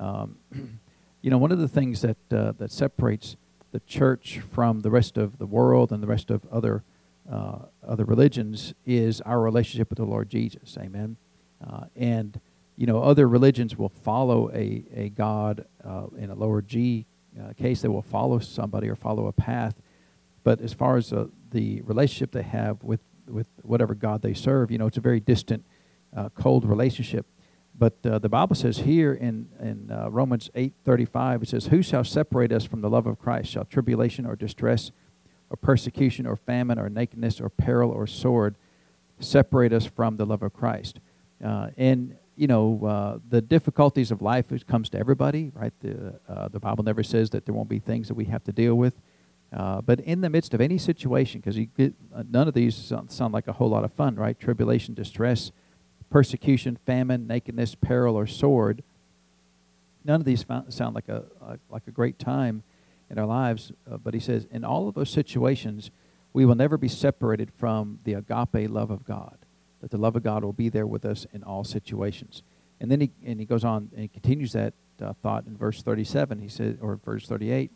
Um, you know, one of the things that uh, that separates the church from the rest of the world and the rest of other uh, other religions is our relationship with the Lord Jesus. Amen. Uh, and you know, other religions will follow a a God uh, in a lower G uh, case. They will follow somebody or follow a path. But as far as uh, the relationship they have with with whatever God they serve, you know, it's a very distant, cold relationship. But uh, the Bible says here in, in uh, Romans 8.35, it says, Who shall separate us from the love of Christ? Shall tribulation or distress or persecution or famine or nakedness or peril or sword separate us from the love of Christ? Uh, and, you know, uh, the difficulties of life comes to everybody, right? The, uh, the Bible never says that there won't be things that we have to deal with. Uh, but in the midst of any situation, because none of these sound, sound like a whole lot of fun, right? Tribulation, distress, persecution, famine, nakedness, peril, or sword. None of these sound like a, like a great time in our lives. Uh, but he says, in all of those situations, we will never be separated from the agape love of God. That the love of God will be there with us in all situations. And then he and he goes on and he continues that uh, thought in verse 37. He says, or verse 38.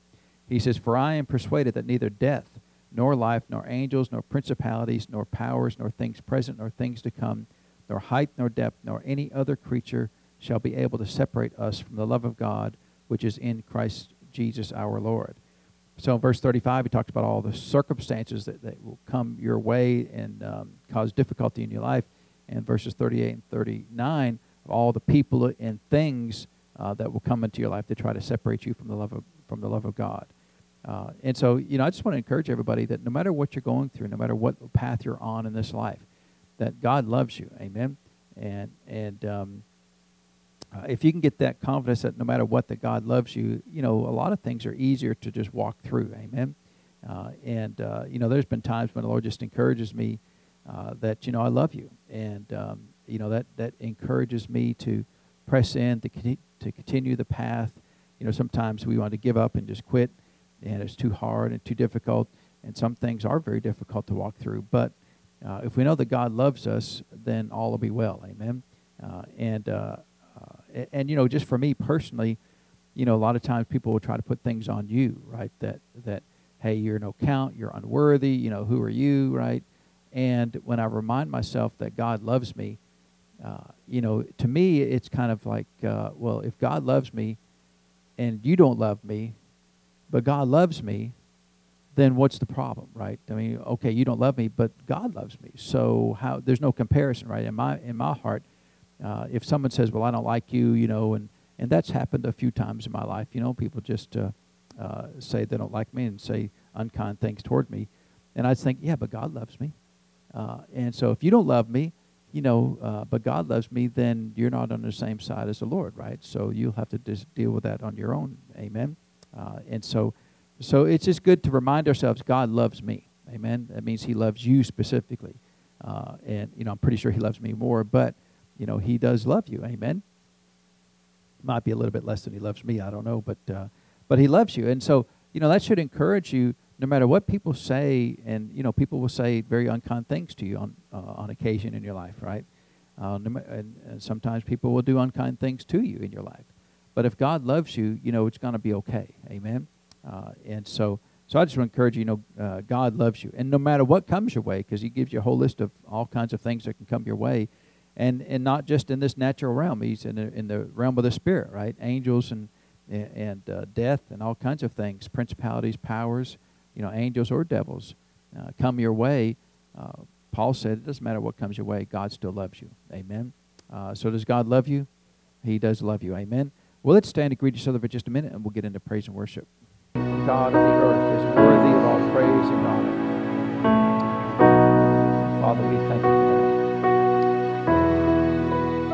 He says, "For I am persuaded that neither death, nor life, nor angels, nor principalities, nor powers, nor things present, nor things to come." Nor height, nor depth, nor any other creature shall be able to separate us from the love of God which is in Christ Jesus our Lord. So in verse 35, he talked about all the circumstances that, that will come your way and um, cause difficulty in your life. And verses 38 and 39, all the people and things uh, that will come into your life to try to separate you from the love of, from the love of God. Uh, and so, you know, I just want to encourage everybody that no matter what you're going through, no matter what path you're on in this life, that God loves you. Amen. And and um, uh, if you can get that confidence that no matter what, that God loves you, you know, a lot of things are easier to just walk through. Amen. Uh, and uh, you know, there's been times when the Lord just encourages me uh, that you know I love you, and um, you know that that encourages me to press in to con- to continue the path. You know, sometimes we want to give up and just quit, and it's too hard and too difficult, and some things are very difficult to walk through. But uh, if we know that God loves us, then all will be well. Amen. Uh, and uh, uh and, you know, just for me personally, you know, a lot of times people will try to put things on you, right? That that hey, you're no count, you're unworthy. You know, who are you, right? And when I remind myself that God loves me, uh, you know, to me it's kind of like, uh, well, if God loves me, and you don't love me, but God loves me, then what's the problem, right? I mean, okay, you don't love me, but God loves me. So how there's no comparison, right? In my in my heart, uh, if someone says, "Well, I don't like you," you know, and and that's happened a few times in my life. You know, people just uh, uh, say they don't like me and say unkind things toward me, and I think, yeah, but God loves me. Uh, and so if you don't love me, you know, uh, but God loves me, then you're not on the same side as the Lord, right? So you'll have to just deal with that on your own. Amen. Uh, and so so it's just good to remind ourselves God loves me. Amen. That means He loves you specifically. Uh, and, you know, I'm pretty sure He loves me more, but, you know, He does love you. Amen. Might be a little bit less than He loves me. I don't know. But, uh, but He loves you. And so, you know, that should encourage you no matter what people say. And, you know, people will say very unkind things to you on, uh, on occasion in your life, right? Uh, and, and sometimes people will do unkind things to you in your life. But if God loves you, you know, it's going to be okay. Amen. Uh, and so, so I just want to encourage you, you know, uh, God loves you. And no matter what comes your way, because he gives you a whole list of all kinds of things that can come your way, and, and not just in this natural realm. He's in the, in the realm of the spirit, right? Angels and, and uh, death and all kinds of things, principalities, powers, you know, angels or devils uh, come your way. Uh, Paul said it doesn't matter what comes your way, God still loves you. Amen. Uh, so does God love you? He does love you. Amen. Well, let's stand and greet each other for just a minute, and we'll get into praise and worship. God of the earth is worthy of all praise and honor. Father, we thank you.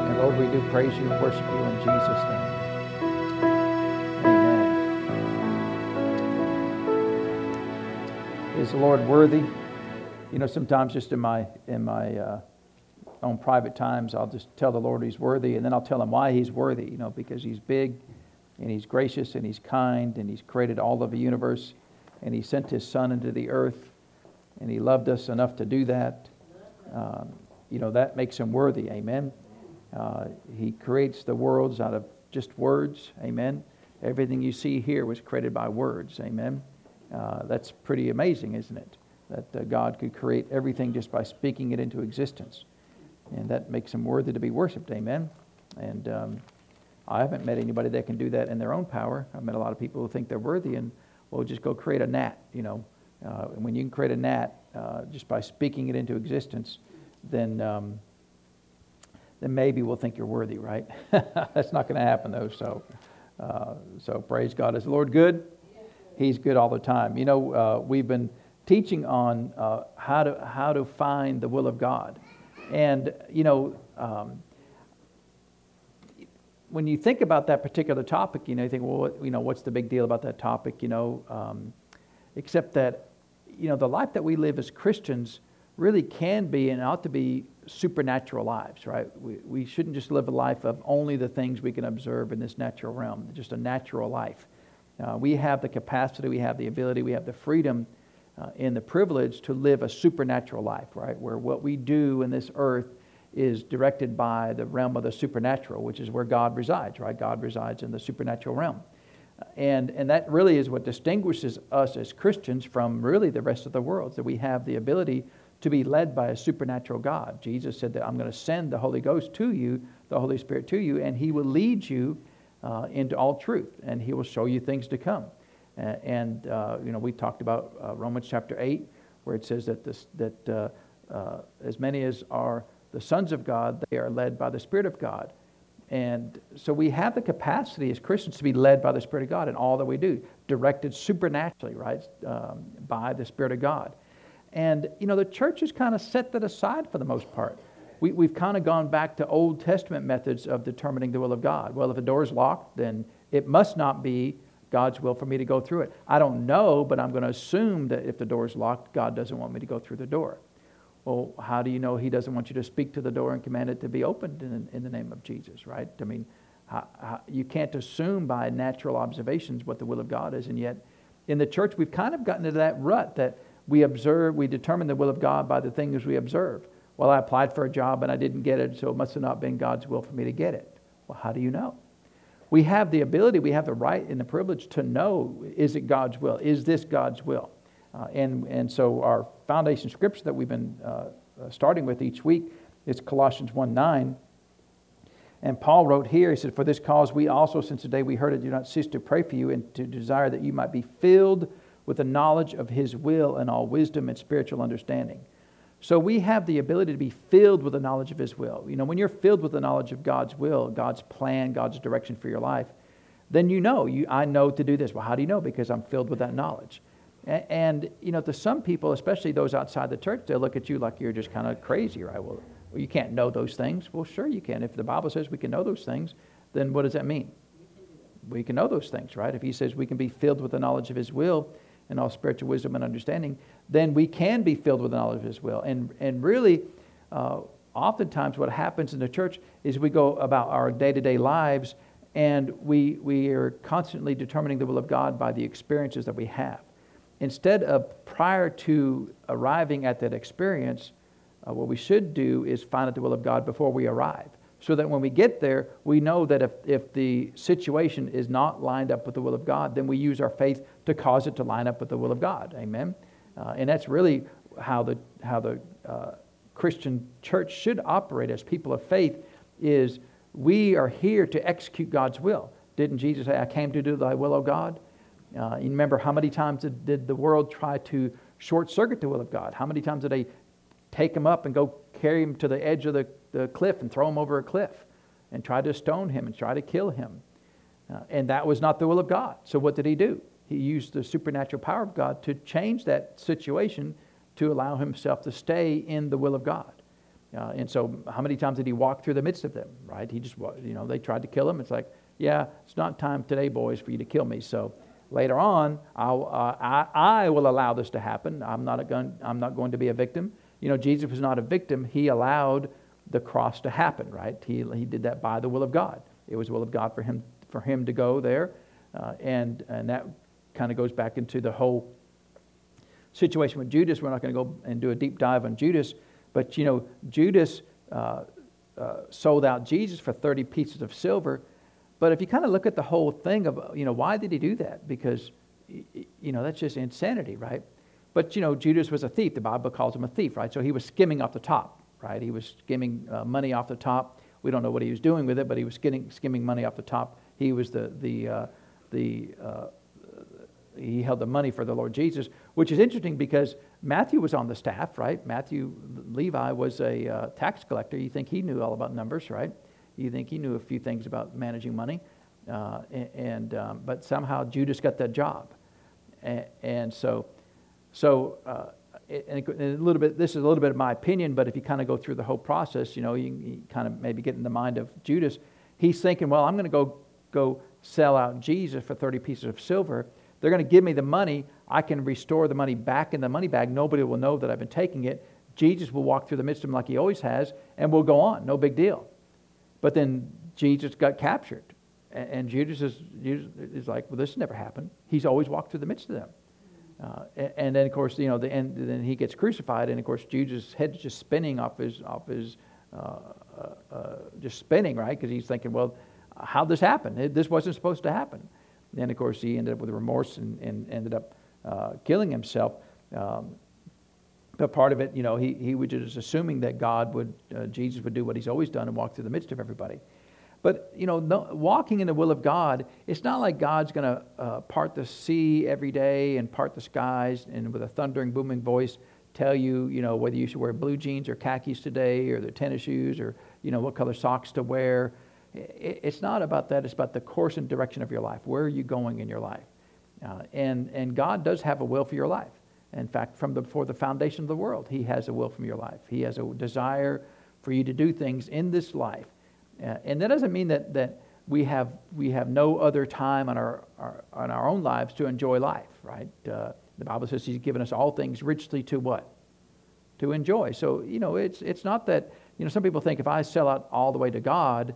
And Lord, we do praise you and worship you in Jesus' name. Amen. Is the Lord worthy? You know, sometimes just in my in my uh, own private times, I'll just tell the Lord He's worthy, and then I'll tell Him why He's worthy. You know, because He's big and he's gracious and he's kind and he's created all of the universe and he sent his son into the earth and he loved us enough to do that. Um, you know, that makes him worthy. Amen. Uh, he creates the worlds out of just words. Amen. Everything you see here was created by words. Amen. Uh, that's pretty amazing, isn't it? That uh, God could create everything just by speaking it into existence. And that makes him worthy to be worshiped. Amen. And um, I haven't met anybody that can do that in their own power. I've met a lot of people who think they're worthy and, well, just go create a gnat, you know. Uh, and when you can create a gnat uh, just by speaking it into existence, then, um, then maybe we'll think you're worthy, right? That's not going to happen, though. So, uh, so praise God. Is the Lord good? He's good all the time. You know, uh, we've been teaching on uh, how, to, how to find the will of God. And, you know, um, when you think about that particular topic, you know, you think, well, what, you know, what's the big deal about that topic, you know? Um, except that, you know, the life that we live as Christians really can be and ought to be supernatural lives, right? We, we shouldn't just live a life of only the things we can observe in this natural realm, just a natural life. Uh, we have the capacity, we have the ability, we have the freedom uh, and the privilege to live a supernatural life, right? Where what we do in this earth is directed by the realm of the supernatural, which is where God resides, right? God resides in the supernatural realm. And, and that really is what distinguishes us as Christians from really the rest of the world, that we have the ability to be led by a supernatural God. Jesus said that I'm going to send the Holy Ghost to you, the Holy Spirit to you, and He will lead you uh, into all truth, and He will show you things to come. And, uh, you know, we talked about uh, Romans chapter 8, where it says that, this, that uh, uh, as many as are the sons of God, they are led by the Spirit of God. And so we have the capacity as Christians to be led by the Spirit of God in all that we do, directed supernaturally, right, um, by the Spirit of God. And, you know, the church has kind of set that aside for the most part. We, we've kind of gone back to Old Testament methods of determining the will of God. Well, if a door is locked, then it must not be God's will for me to go through it. I don't know, but I'm going to assume that if the door is locked, God doesn't want me to go through the door. Well, how do you know He doesn't want you to speak to the door and command it to be opened in, in the name of Jesus, right? I mean, how, how, you can't assume by natural observations what the will of God is. And yet, in the church, we've kind of gotten into that rut that we observe, we determine the will of God by the things we observe. Well, I applied for a job and I didn't get it, so it must have not been God's will for me to get it. Well, how do you know? We have the ability, we have the right and the privilege to know is it God's will? Is this God's will? Uh, and, and so our foundation scripture that we've been uh, uh starting with each week is Colossians 1 9. And Paul wrote here, he said, For this cause we also, since the day we heard it, do not cease to pray for you and to desire that you might be filled with the knowledge of his will and all wisdom and spiritual understanding. So we have the ability to be filled with the knowledge of his will. You know, when you're filled with the knowledge of God's will, God's plan, God's direction for your life, then you know, you, I know to do this. Well, how do you know? Because I'm filled with that knowledge. And, you know, to some people, especially those outside the church, they look at you like you're just kind of crazy, right? Well, you can't know those things. Well, sure you can. If the Bible says we can know those things, then what does that mean? We can know those things, right? If he says we can be filled with the knowledge of his will and all spiritual wisdom and understanding, then we can be filled with the knowledge of his will. And, and really, uh, oftentimes what happens in the church is we go about our day-to-day lives and we, we are constantly determining the will of God by the experiences that we have instead of prior to arriving at that experience, uh, what we should do is find out the will of God before we arrive. So that when we get there, we know that if, if the situation is not lined up with the will of God, then we use our faith to cause it to line up with the will of God. Amen? Uh, and that's really how the, how the uh, Christian church should operate as people of faith is we are here to execute God's will. Didn't Jesus say, I came to do thy will, O God? Uh, you remember how many times did, did the world try to short circuit the will of God? How many times did they take him up and go carry him to the edge of the, the cliff and throw him over a cliff and try to stone him and try to kill him? Uh, and that was not the will of God. So what did he do? He used the supernatural power of God to change that situation to allow himself to stay in the will of God. Uh, and so, how many times did he walk through the midst of them? Right? He just, you know, they tried to kill him. It's like, yeah, it's not time today, boys, for you to kill me. So Later on, uh, I, I will allow this to happen. I'm not, gun, I'm not going to be a victim. You know, Jesus was not a victim. He allowed the cross to happen, right? He, he did that by the will of God. It was the will of God for him, for him to go there. Uh, and, and that kind of goes back into the whole situation with Judas. We're not going to go and do a deep dive on Judas. But, you know, Judas uh, uh, sold out Jesus for 30 pieces of silver but if you kind of look at the whole thing of, you know, why did he do that? Because, you know, that's just insanity, right? But, you know, Judas was a thief. The Bible calls him a thief, right? So he was skimming off the top, right? He was skimming uh, money off the top. We don't know what he was doing with it, but he was skimming, skimming money off the top. He was the, the, uh, the, uh, he held the money for the Lord Jesus, which is interesting because Matthew was on the staff, right? Matthew Levi was a uh, tax collector. You think he knew all about numbers, right? You think he knew a few things about managing money, uh, and um, but somehow Judas got that job, and, and so, so uh, and a little bit. This is a little bit of my opinion, but if you kind of go through the whole process, you know, you, you kind of maybe get in the mind of Judas. He's thinking, well, I'm going to go go sell out Jesus for 30 pieces of silver they're going to give me the money. I can restore the money back in the money bag. Nobody will know that I've been taking it. Jesus will walk through the midst of them like he always has, and we'll go on. No big deal. But then Jesus got captured. And Judas is, is like, well, this never happened. He's always walked through the midst of them. Uh, and, then, of course, you know, the, and then he gets crucified, and of course, Judas' head's just spinning off his, off his, uh, uh, uh just spinning, right? Because he's thinking, well, how'd this happen? This wasn't supposed to happen. Then, of course, he ended up with remorse and, and ended up uh, killing himself. Um, but part of it, you know, he, he was just assuming that God would, uh, Jesus would do what he's always done and walk through the midst of everybody. But, you know, no, walking in the will of God, it's not like God's going to uh, part the sea every day and part the skies and with a thundering, booming voice tell you, you know, whether you should wear blue jeans or khakis today or the tennis shoes or, you know, what color socks to wear it's not about that. It's about the course and direction of your life. Where are you going in your life? Uh, and, and God does have a will for your life. In fact, from the, before the foundation of the world, He has a will from your life. He has a desire for you to do things in this life. Uh, and that doesn't mean that, that we, have, we have no other time on our, our, on our own lives to enjoy life, right? Uh, the Bible says He's given us all things richly to what? To enjoy. So, you know, it's, it's not that, you know, some people think if I sell out all the way to God,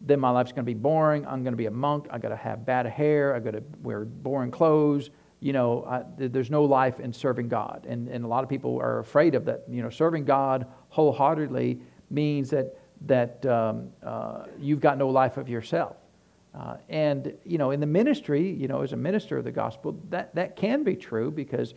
then my life's going to be boring. I'm going to be a monk. I've got to have bad hair. I've got to wear boring clothes. You know, I, there's no life in serving God, and and a lot of people are afraid of that. You know, serving God wholeheartedly means that that um, uh, you've got no life of yourself. Uh, and you know, in the ministry, you know, as a minister of the gospel, that that can be true because,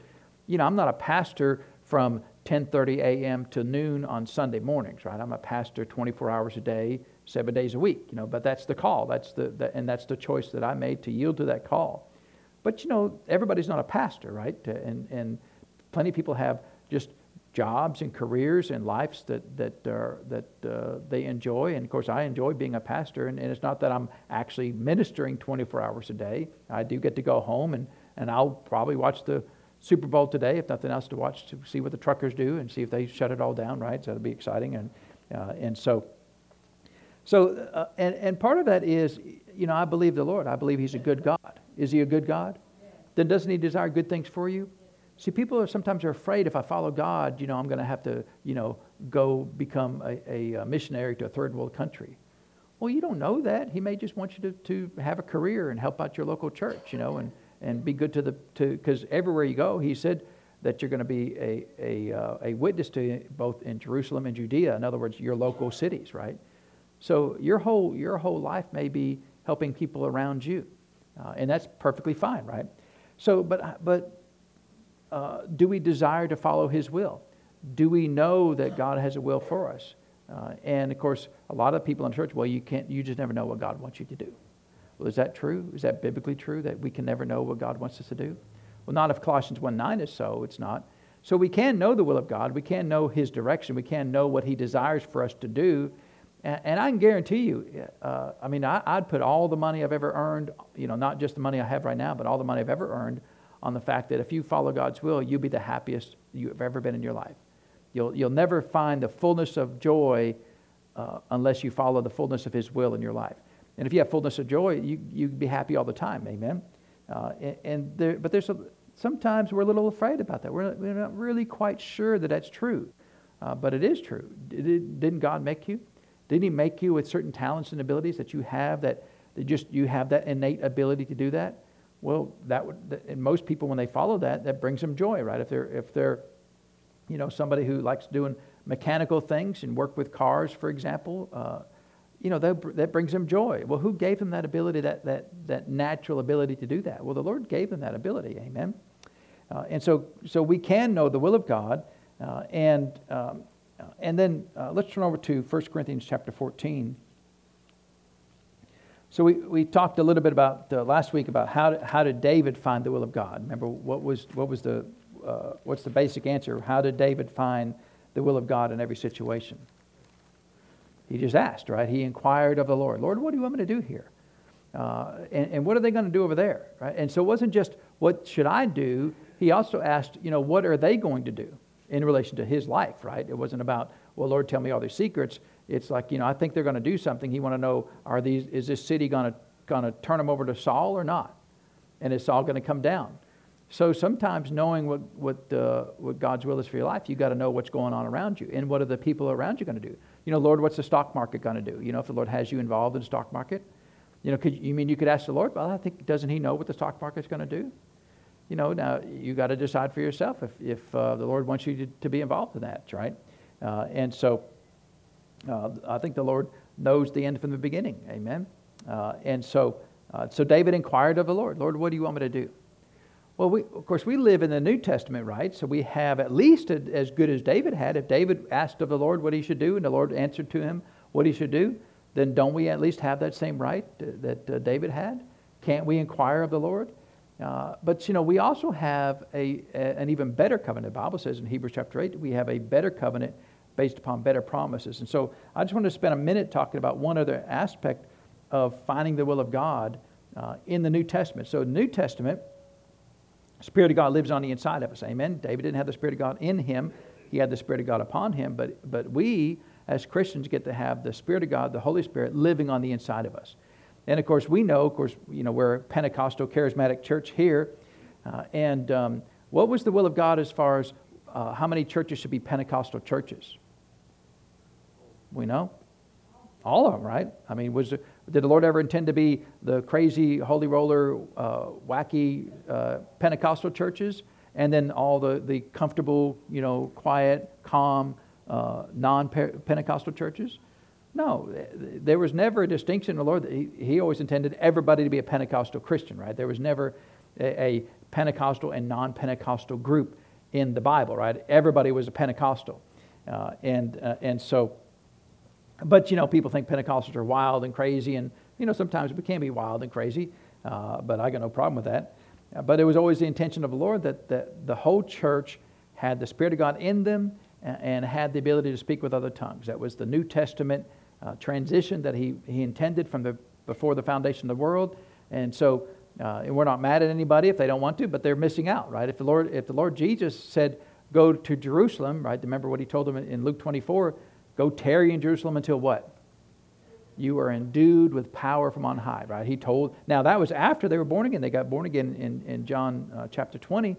you know, I'm not a pastor from 10:30 a.m. to noon on Sunday mornings, right? I'm a pastor 24 hours a day, seven days a week, you know. But that's the call. That's the, the and that's the choice that I made to yield to that call. But you know, everybody's not a pastor, right? And and plenty of people have just jobs and careers and lives that that are, that uh, they enjoy. And of course, I enjoy being a pastor. And, and it's not that I'm actually ministering 24 hours a day. I do get to go home and and I'll probably watch the Super Bowl today, if nothing else, to watch to see what the truckers do and see if they shut it all down, right? So that'll be exciting. And, uh, and so, so uh, and, and part of that is, you know, I believe the Lord. I believe He's a good God. Is He a good God? Then doesn't He desire good things for you? See, people are sometimes are afraid if I follow God, you know, I'm going to have to, you know, go become a, a missionary to a third world country. Well, you don't know that. He may just want you to, to have a career and help out your local church, you know, and, and be good to the to because everywhere you go, he said that you're going to be a a, uh, a witness to both in Jerusalem and Judea. In other words, your local cities, right? So your whole your whole life may be helping people around you, uh, and that's perfectly fine, right? So, but but uh, do we desire to follow His will? Do we know that God has a will for us? Uh, and of course, a lot of people in church, well, you can't, you just never know what God wants you to do. Well, is that true? Is that biblically true that we can never know what God wants us to do? Well, not if Colossians 1 9 is so, it's not. So we can know the will of God. We can know His direction. We can know what He desires for us to do. And, and I can guarantee you, uh, I mean, I, I'd put all the money I've ever earned, you know, not just the money I have right now, but all the money I've ever earned on the fact that if you follow God's will, you'll be the happiest you've ever been in your life. You'll, you'll never find the fullness of joy uh, unless you follow the fullness of His will in your life. And if you have fullness of joy, you, you'd be happy all the time. Amen. Uh, and, and there, but there's a, sometimes we're a little afraid about that. We're not, we're not really quite sure that that's true. Uh, but it is true. Did, didn't God make you? Didn't He make you with certain talents and abilities that you have that, that just you have that innate ability to do that? Well, that would, and most people when they follow that, that brings them joy, right? If they're if they're, you know, somebody who likes doing mechanical things and work with cars, for example, uh, you know, that, that brings them joy. Well, who gave them that ability, that, that, that natural ability to do that? Well, the Lord gave them that ability. Amen. Uh, and so, so we can know the will of God. Uh, and, um, and then uh, let's turn over to 1 Corinthians chapter 14. So we, we talked a little bit about uh, last week about how, how did David find the will of God. Remember, what was, what was the, uh, what's the basic answer? How did David find the will of God in every situation? He just asked, right? He inquired of the Lord, Lord, what do you want me to do here? Uh, and, and, what are they going to do over there, right? And so it wasn't just what should I do. He also asked, you know, what are they going to do in relation to his life, right? It wasn't about, well, Lord, tell me all their secrets. It's like, you know, I think they're going to do something. He want to know, are these, is this city going to, going to turn them over to Saul or not? And is Saul going to come down? So sometimes knowing what, what, uh, what God's will is for your life, you got to know what's going on around you and what are the people around you going to do you know, Lord, what's the stock market going to do? You know, if the Lord has you involved in the stock market, you know, could you mean you could ask the Lord? Well, I think doesn't He know what the stock market's going to do? You know, now you got to decide for yourself if if uh, the Lord wants you to, to, be involved in that, right? Uh, and so, uh, I think the Lord knows the end from the beginning. Amen. Uh, and so, uh, so David inquired of the Lord, Lord, what do you want me to do? Well, we, of course, we live in the New Testament, right? So we have at least a, as good as David had. If David asked of the Lord what he should do and the Lord answered to him what he should do, then don't we at least have that same right that uh, David had? Can't we inquire of the Lord? Uh, but, you know, we also have a, a, an even better covenant. The Bible says in Hebrews chapter 8, we have a better covenant based upon better promises. And so I just want to spend a minute talking about one other aspect of finding the will of God uh, in the New Testament. So, New Testament, Spirit of God lives on the inside of us. Amen. David didn't have the Spirit of God in him, he had the Spirit of God upon him. But, but we, as Christians, get to have the Spirit of God, the Holy Spirit, living on the inside of us. And of course, we know, of course, you know, we're a Pentecostal charismatic church here. Uh, and um, what was the will of God as far as uh, how many churches should be Pentecostal churches? We know. All of them, right? I mean, was did the Lord ever intend to be the crazy, holy roller, uh, wacky uh, Pentecostal churches, and then all the, the comfortable, you know, quiet, calm, uh, non Pentecostal churches? No, there was never a distinction in the Lord. He, he always intended everybody to be a Pentecostal Christian, right? There was never a, a Pentecostal and non Pentecostal group in the Bible, right? Everybody was a Pentecostal. Uh, and, uh, and so but, you know, people think Pentecostals are wild and crazy, and, you know, sometimes we can be wild and crazy, uh, but I got no problem with that. Uh, but it was always the intention of the Lord that, that the whole church had the Spirit of God in them and, and had the ability to speak with other tongues. That was the New Testament uh, transition that he, he intended from the, before the foundation of the world. And so uh, and we're not mad at anybody if they don't want to, but they're missing out, right? If the Lord, if the Lord Jesus said, go to Jerusalem, right? Remember what he told them in Luke 24, Go tarry in Jerusalem until what? You are endued with power from on high, right? He told, now that was after they were born again. They got born again in, in John uh, chapter 20.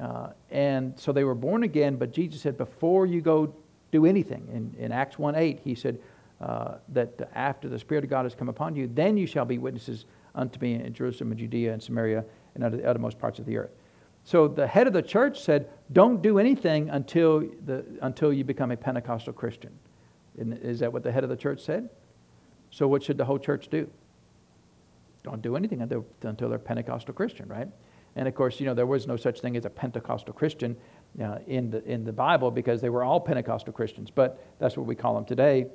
Uh, and so they were born again, but Jesus said, before you go do anything, in, in Acts 1 8, he said uh, that after the Spirit of God has come upon you, then you shall be witnesses unto me in Jerusalem and Judea and Samaria and other the uttermost parts of the earth. So the head of the church said, don't do anything until, the, until you become a Pentecostal Christian. Is that what the head of the church said? So, what should the whole church do? Don't do anything until, until they're Pentecostal Christian, right? And of course, you know, there was no such thing as a Pentecostal Christian uh, in, the, in the Bible because they were all Pentecostal Christians, but that's what we call them today.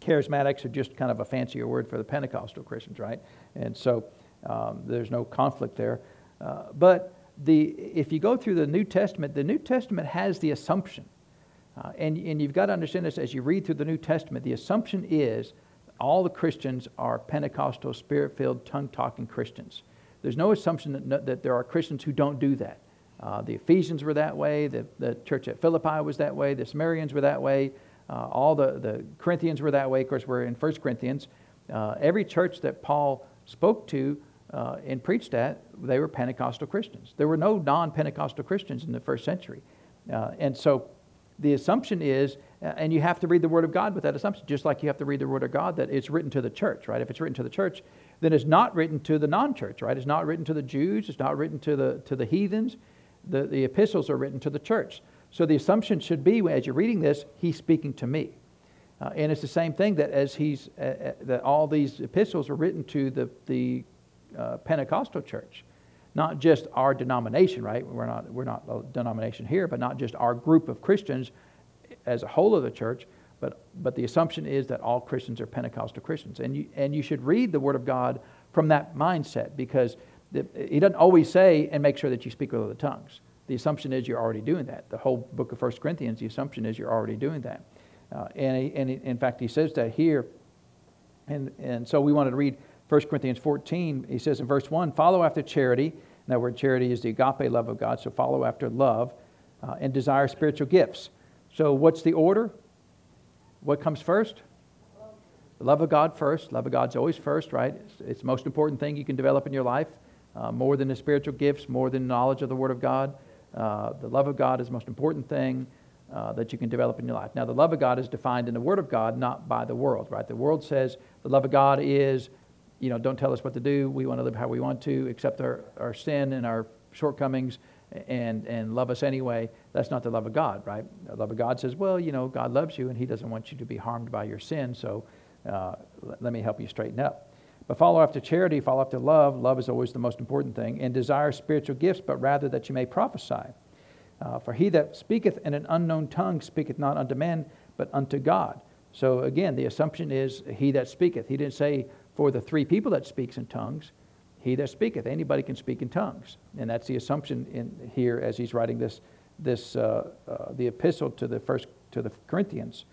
Charismatics are just kind of a fancier word for the Pentecostal Christians, right? And so um, there's no conflict there. Uh, but the, if you go through the New Testament, the New Testament has the assumption uh, and, and you've got to understand this as you read through the New Testament. The assumption is all the Christians are Pentecostal, spirit filled, tongue talking Christians. There's no assumption that, that there are Christians who don't do that. Uh, the Ephesians were that way, the, the church at Philippi was that way, the Samaritans were that way, uh, all the, the Corinthians were that way. Of course, we're in 1 Corinthians. Uh, every church that Paul spoke to uh, and preached at, they were Pentecostal Christians. There were no non Pentecostal Christians in the first century. Uh, and so the assumption is, uh, and you have to read the Word of God with that assumption, just like you have to read the Word of God that it's written to the church, right? If it's written to the church, then it's not written to the non church, right? It's not written to the Jews, it's not written to the, to the heathens. The, the epistles are written to the church. So the assumption should be, as you're reading this, he's speaking to me. Uh, and it's the same thing that as he's uh, uh, that all these epistles are written to the the uh, Pentecostal church, not just our denomination, right? We're not we're not a denomination here, but not just our group of Christians as a whole of the church, but but the assumption is that all Christians are Pentecostal Christians, and you and you should read the Word of God from that mindset because the, he doesn't always say and make sure that you speak with other tongues. The assumption is you're already doing that. The whole book of 1 Corinthians, the assumption is you're already doing that. Uh, and, he, and he, in fact, he says that here. And, and so we wanted to read 1 Corinthians 14. He says in verse 1 follow after charity. And that word charity is the agape love of God. So follow after love uh, and desire spiritual gifts. So what's the order? What comes first? The love of God first. Love of God's always first, right? It's, it's the most important thing you can develop in your life, uh, more than the spiritual gifts, more than knowledge of the Word of God. Uh, the love of God is the most important thing uh, that you can develop in your life. Now, the love of God is defined in the Word of God, not by the world, right? The world says the love of God is, you know, don't tell us what to do. We want to live how we want to, accept our, our sin and our shortcomings, and, and love us anyway. That's not the love of God, right? The love of God says, well, you know, God loves you, and He doesn't want you to be harmed by your sin, so uh, let me help you straighten up. But follow after charity, follow after love. Love is always the most important thing. And desire spiritual gifts, but rather that you may prophesy. Uh, for he that speaketh in an unknown tongue speaketh not unto men, but unto God. So again, the assumption is he that speaketh. He didn't say for the three people that speaks in tongues, he that speaketh. Anybody can speak in tongues, and that's the assumption in here as he's writing this, this uh, uh, the epistle to the first to the Corinthians.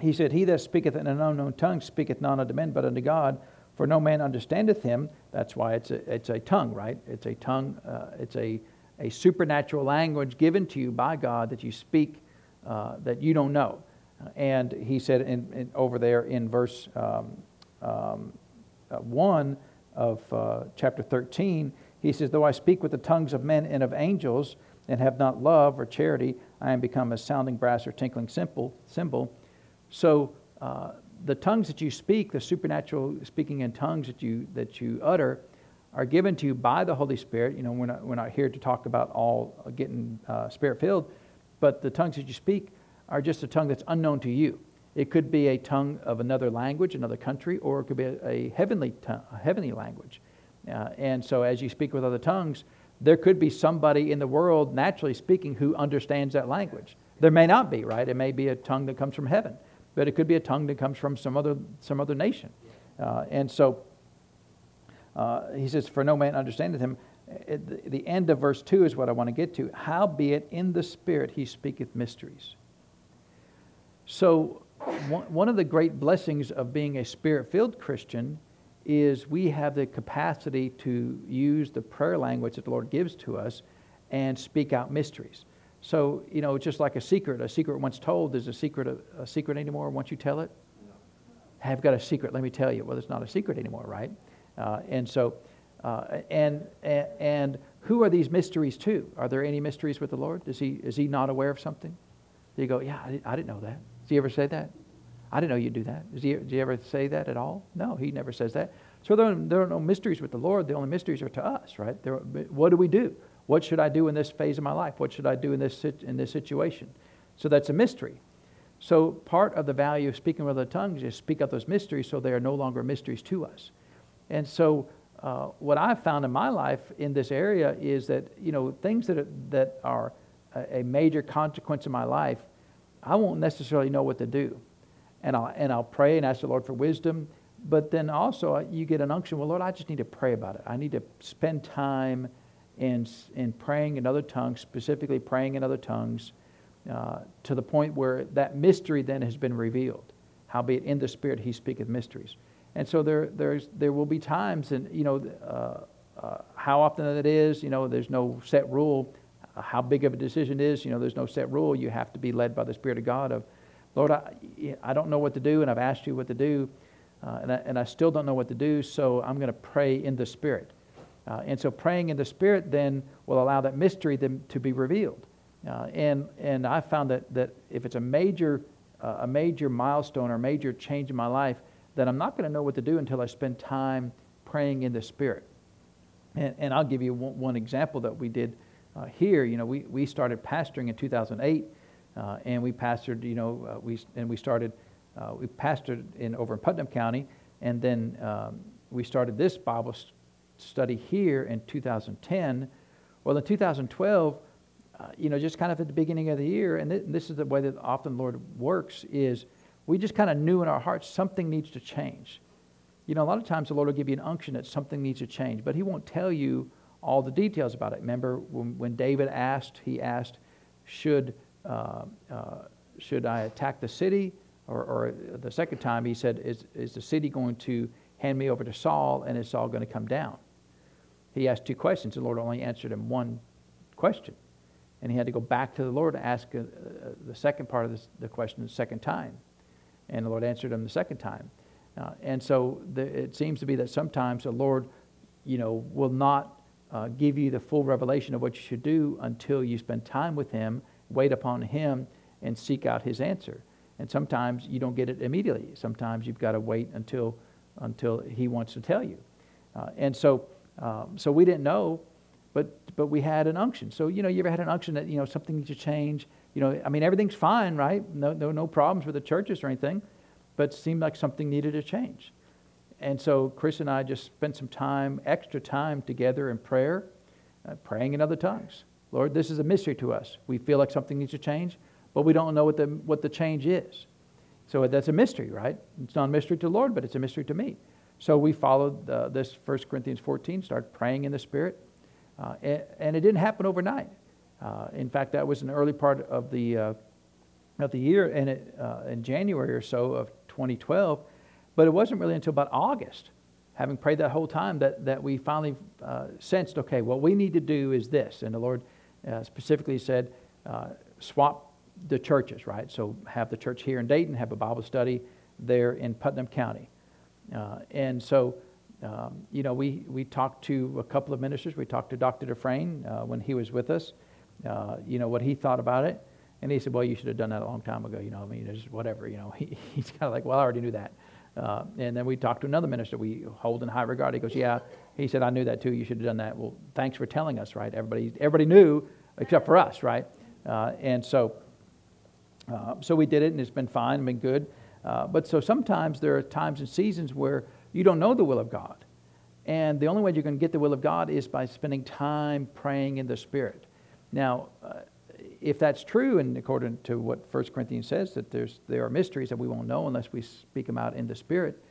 He said, "He that speaketh in an unknown tongue speaketh not unto men, but unto God." For no man understandeth him. That's why it's a, it's a tongue, right? It's a tongue. Uh, it's a a supernatural language given to you by God that you speak uh, that you don't know. And he said in, in, over there in verse um, um, uh, 1 of uh, chapter 13, he says, Though I speak with the tongues of men and of angels and have not love or charity, I am become a sounding brass or tinkling cymbal. So uh, the tongues that you speak, the supernatural speaking in tongues that you, that you utter, are given to you by the Holy Spirit. You know, we're not, we're not here to talk about all getting uh, spirit filled, but the tongues that you speak are just a tongue that's unknown to you. It could be a tongue of another language, another country, or it could be a, a heavenly, tongue, a heavenly language. Uh, and so, as you speak with other tongues, there could be somebody in the world, naturally speaking, who understands that language. There may not be, right? It may be a tongue that comes from heaven, but it could be a tongue that comes from some other, some other nation. Uh, and so, uh, he says, For no man understandeth him. At the end of verse 2 is what I want to get to. Howbeit in the Spirit he speaketh mysteries. So, one of the great blessings of being a spirit filled Christian is we have the capacity to use the prayer language that the Lord gives to us and speak out mysteries. So, you know, it's just like a secret, a secret once told is a secret a, a secret anymore once you tell it? No. I've got a secret, let me tell you. Well, it's not a secret anymore, right? Uh, and so, uh, and, and who are these mysteries to? Are there any mysteries with the Lord? Is he, is he not aware of something? Do you go, yeah, I, I didn't know that. Does he ever say that? I didn't know you'd do that. Does he, does he ever say that at all? No, he never says that. So there are, there are no mysteries with the Lord. The only mysteries are to us, right? There, what do we do? What should I do in this phase of my life? What should I do in this, in this situation? So that's a mystery. So part of the value of speaking with other tongues is speak out those mysteries so they are no longer mysteries to us. And so, uh, what I've found in my life in this area is that you know things that are, that are a, major consequence of my life, I won't necessarily know what to do, and I'll and I'll pray and ask the Lord for wisdom. But then also uh, you get an unction. Well, Lord, I just need to pray about it. I need to spend time in in praying in other tongues, specifically praying in other tongues, uh, to the point where that mystery then has been revealed. Howbeit in the Spirit He speaketh mysteries. And so there, there's, there will be times, and you know, uh, uh, how often it is, you know, there's no set rule. Uh, how big of a decision is, you know, there's no set rule. You have to be led by the Spirit of God. Of, Lord, I, I don't know what to do, and I've asked you what to do, uh, and, I, and I still don't know what to do. So I'm going to pray in the Spirit. Uh, and so praying in the Spirit then will allow that mystery then to be revealed. Uh, and and I found that that if it's a major a major milestone or major change in my life that I'm not going to know what to do until I spend time praying in the Spirit. And, and I'll give you one, one example that we did uh, here. You know, we, we started pastoring in 2008. uh, and we pastored. You know, uh, we and we started. Uh, we pastored in over in Putnam County, and then um, we started this Bible study here in 2010. Well, in 2012, uh, you know, just kind of at the beginning of the year, and, th- and this is the way that often the Lord works, is we just kind of knew in our hearts something needs to change. You know, a lot of times the Lord will give you an unction that something needs to change, but He won't tell you all the details about it. Remember when, when David asked, he asked, should, uh, uh, should I attack the city? Or, or, the second time he said, is, is the city going to hand me over to Saul and is Saul going to come down? He asked two questions. The Lord only answered him one question. And he had to go back to the Lord to ask uh, uh the second part of this, the question the second time. And the Lord answered him the second time. Uh, and so the, it seems to be that sometimes the Lord, you know, will not uh, give you the full revelation of what you should do until you spend time with Him, wait upon Him, and seek out His answer. And sometimes you don't get it immediately. Sometimes you've got to wait until until He wants to tell you. Uh, and so, um, so we didn't know, but but we had an unction. So you know, you ever had an unction that you know something needs to change? You know, I mean, everything's fine, right? No, no, no problems with the churches or anything, but it seemed like something needed to change. And so Chris and I just spent some time, extra time together in prayer, uh, praying in other tongues. Lord, this is a mystery to us. We feel like something needs to change, but we don't know what the, what the change is. So that's a mystery, right? It's not a mystery to the Lord, but it's a mystery to me. So we followed uh, this 1 Corinthians 14, started praying in the Spirit, uh, and, and, it didn't happen overnight. Uh, in fact, that was an early part of the, uh, of the year, and it, uh, in January or so of 2012, but it wasn't really until about August, having prayed that whole time, that, that we finally uh, sensed okay, what we need to do is this. And the Lord specifically said, swap the churches, right? So have the church here in Dayton, have a Bible study there in Putnam County. Uh, and so, um, you know, we, we talked to a couple of ministers. We talked to Dr. Dufresne uh, when he was with us, uh, you know, what he thought about it. And he said, well, you should have done that a long time ago. You know, I mean, it's whatever, you know. He, he's kind of like, well, I already knew that. Uh, and then we talked to another minister we hold in high regard. He goes, Yeah. He said, I knew that too. You should have done that. Well, thanks for telling us, right? Everybody, everybody knew except for us, right? Uh, and so, uh, so we did it, and it's been fine, been good. Uh, but so sometimes there are times and seasons where you don't know the will of God. And the only way you're going to get the will of God is by spending time praying in the Spirit. Now, uh, if that's true, and according to what 1 Corinthians says, that there's, there are mysteries that we won't know unless we speak them out in the Spirit,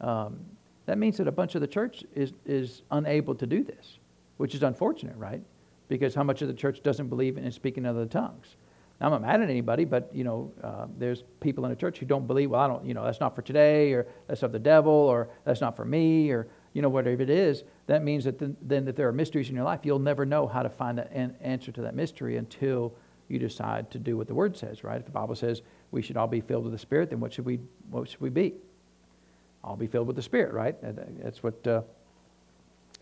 um, that means that a bunch of the church is, is unable to do this, which is unfortunate, right? Because how much of the church doesn't believe in speaking in other tongues? I'm not mad at anybody, but, you know, uh, there's people in the church who don't believe, well, I don't, you know, that's not for today, or that's of the devil, or that's not for me, or, you know, whatever it is. That means that then, that there are mysteries in your life, you'll never know how to find the an answer to that mystery until you decide to do what the word says, right? If the Bible says we should all be filled with the Spirit, then what should we, what should we be? All be filled with the Spirit, right? That's what, uh,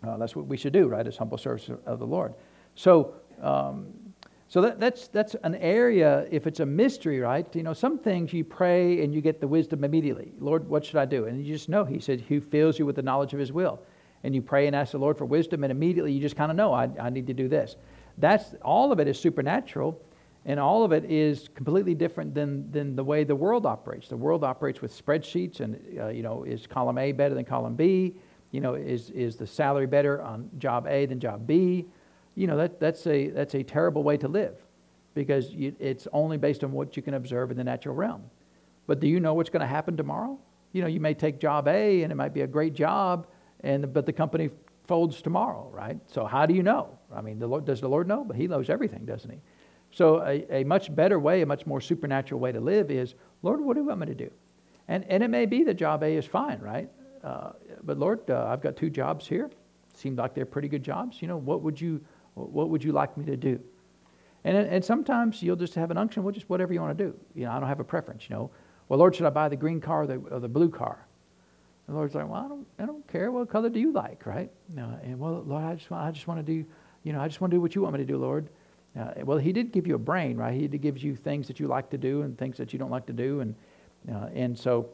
uh, that's what we should do, right? As humble servants of the Lord. So, um, so that, that's, that's an area, if it's a mystery, right? You know, some things you pray and you get the wisdom immediately. Lord, what should I do? And you just know. He said, Who fills you with the knowledge of His will? And you pray and ask the Lord for wisdom, and immediately you just kind of know, I, I need to do this. That's all of it is supernatural. And all of it is completely different than, than the way the world operates. The world operates with spreadsheets, and uh, you know, is column A better than column B? You know, is, is the salary better on job A than job B? You know, that, that's, a, that's a terrible way to live because you, it's only based on what you can observe in the natural realm. But do you know what's going to happen tomorrow? You know, you may take job A and it might be a great job, and, but the company folds tomorrow, right? So how do you know? I mean, the Lord, does the Lord know? But He knows everything, doesn't He? So, a, a much better way, a much more supernatural way to live is, Lord, what do you want me to do? And, and it may be that job A is fine, right? Uh, but Lord, uh, I've got two jobs here. Seemed like they're pretty good jobs. You know, what would you, what would you like me to do? And, and sometimes you'll just have an unction, well, just whatever you want to do. You know, I don't have a preference, you know. Well, Lord, should I buy the green car or the, or the blue car? The Lord's like, well, I don't, I don't care. What color do you like, right? Uh, and well, Lord, I just, want, I just want to do, you know, I just want to do what you want me to do, Lord. Uh, well, he did give you a brain, right? He gives you things that you like to do and things that you don't like to do, and uh, and so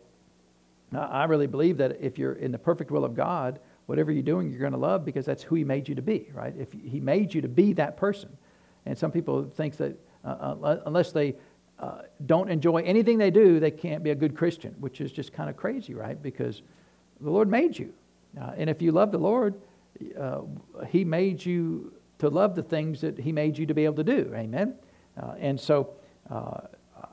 I really believe that if you're in the perfect will of God, whatever you're doing, you're going to love because that's who He made you to be, right? If He made you to be that person, and some people think that uh, uh unless they uh, don't enjoy anything they do, they can't be a good Christian, which is just kind of crazy, right? Because the Lord made you. Uh, and if you love the Lord, uh, He made you to love the things that He made you to be able to do. Amen? Uh, and so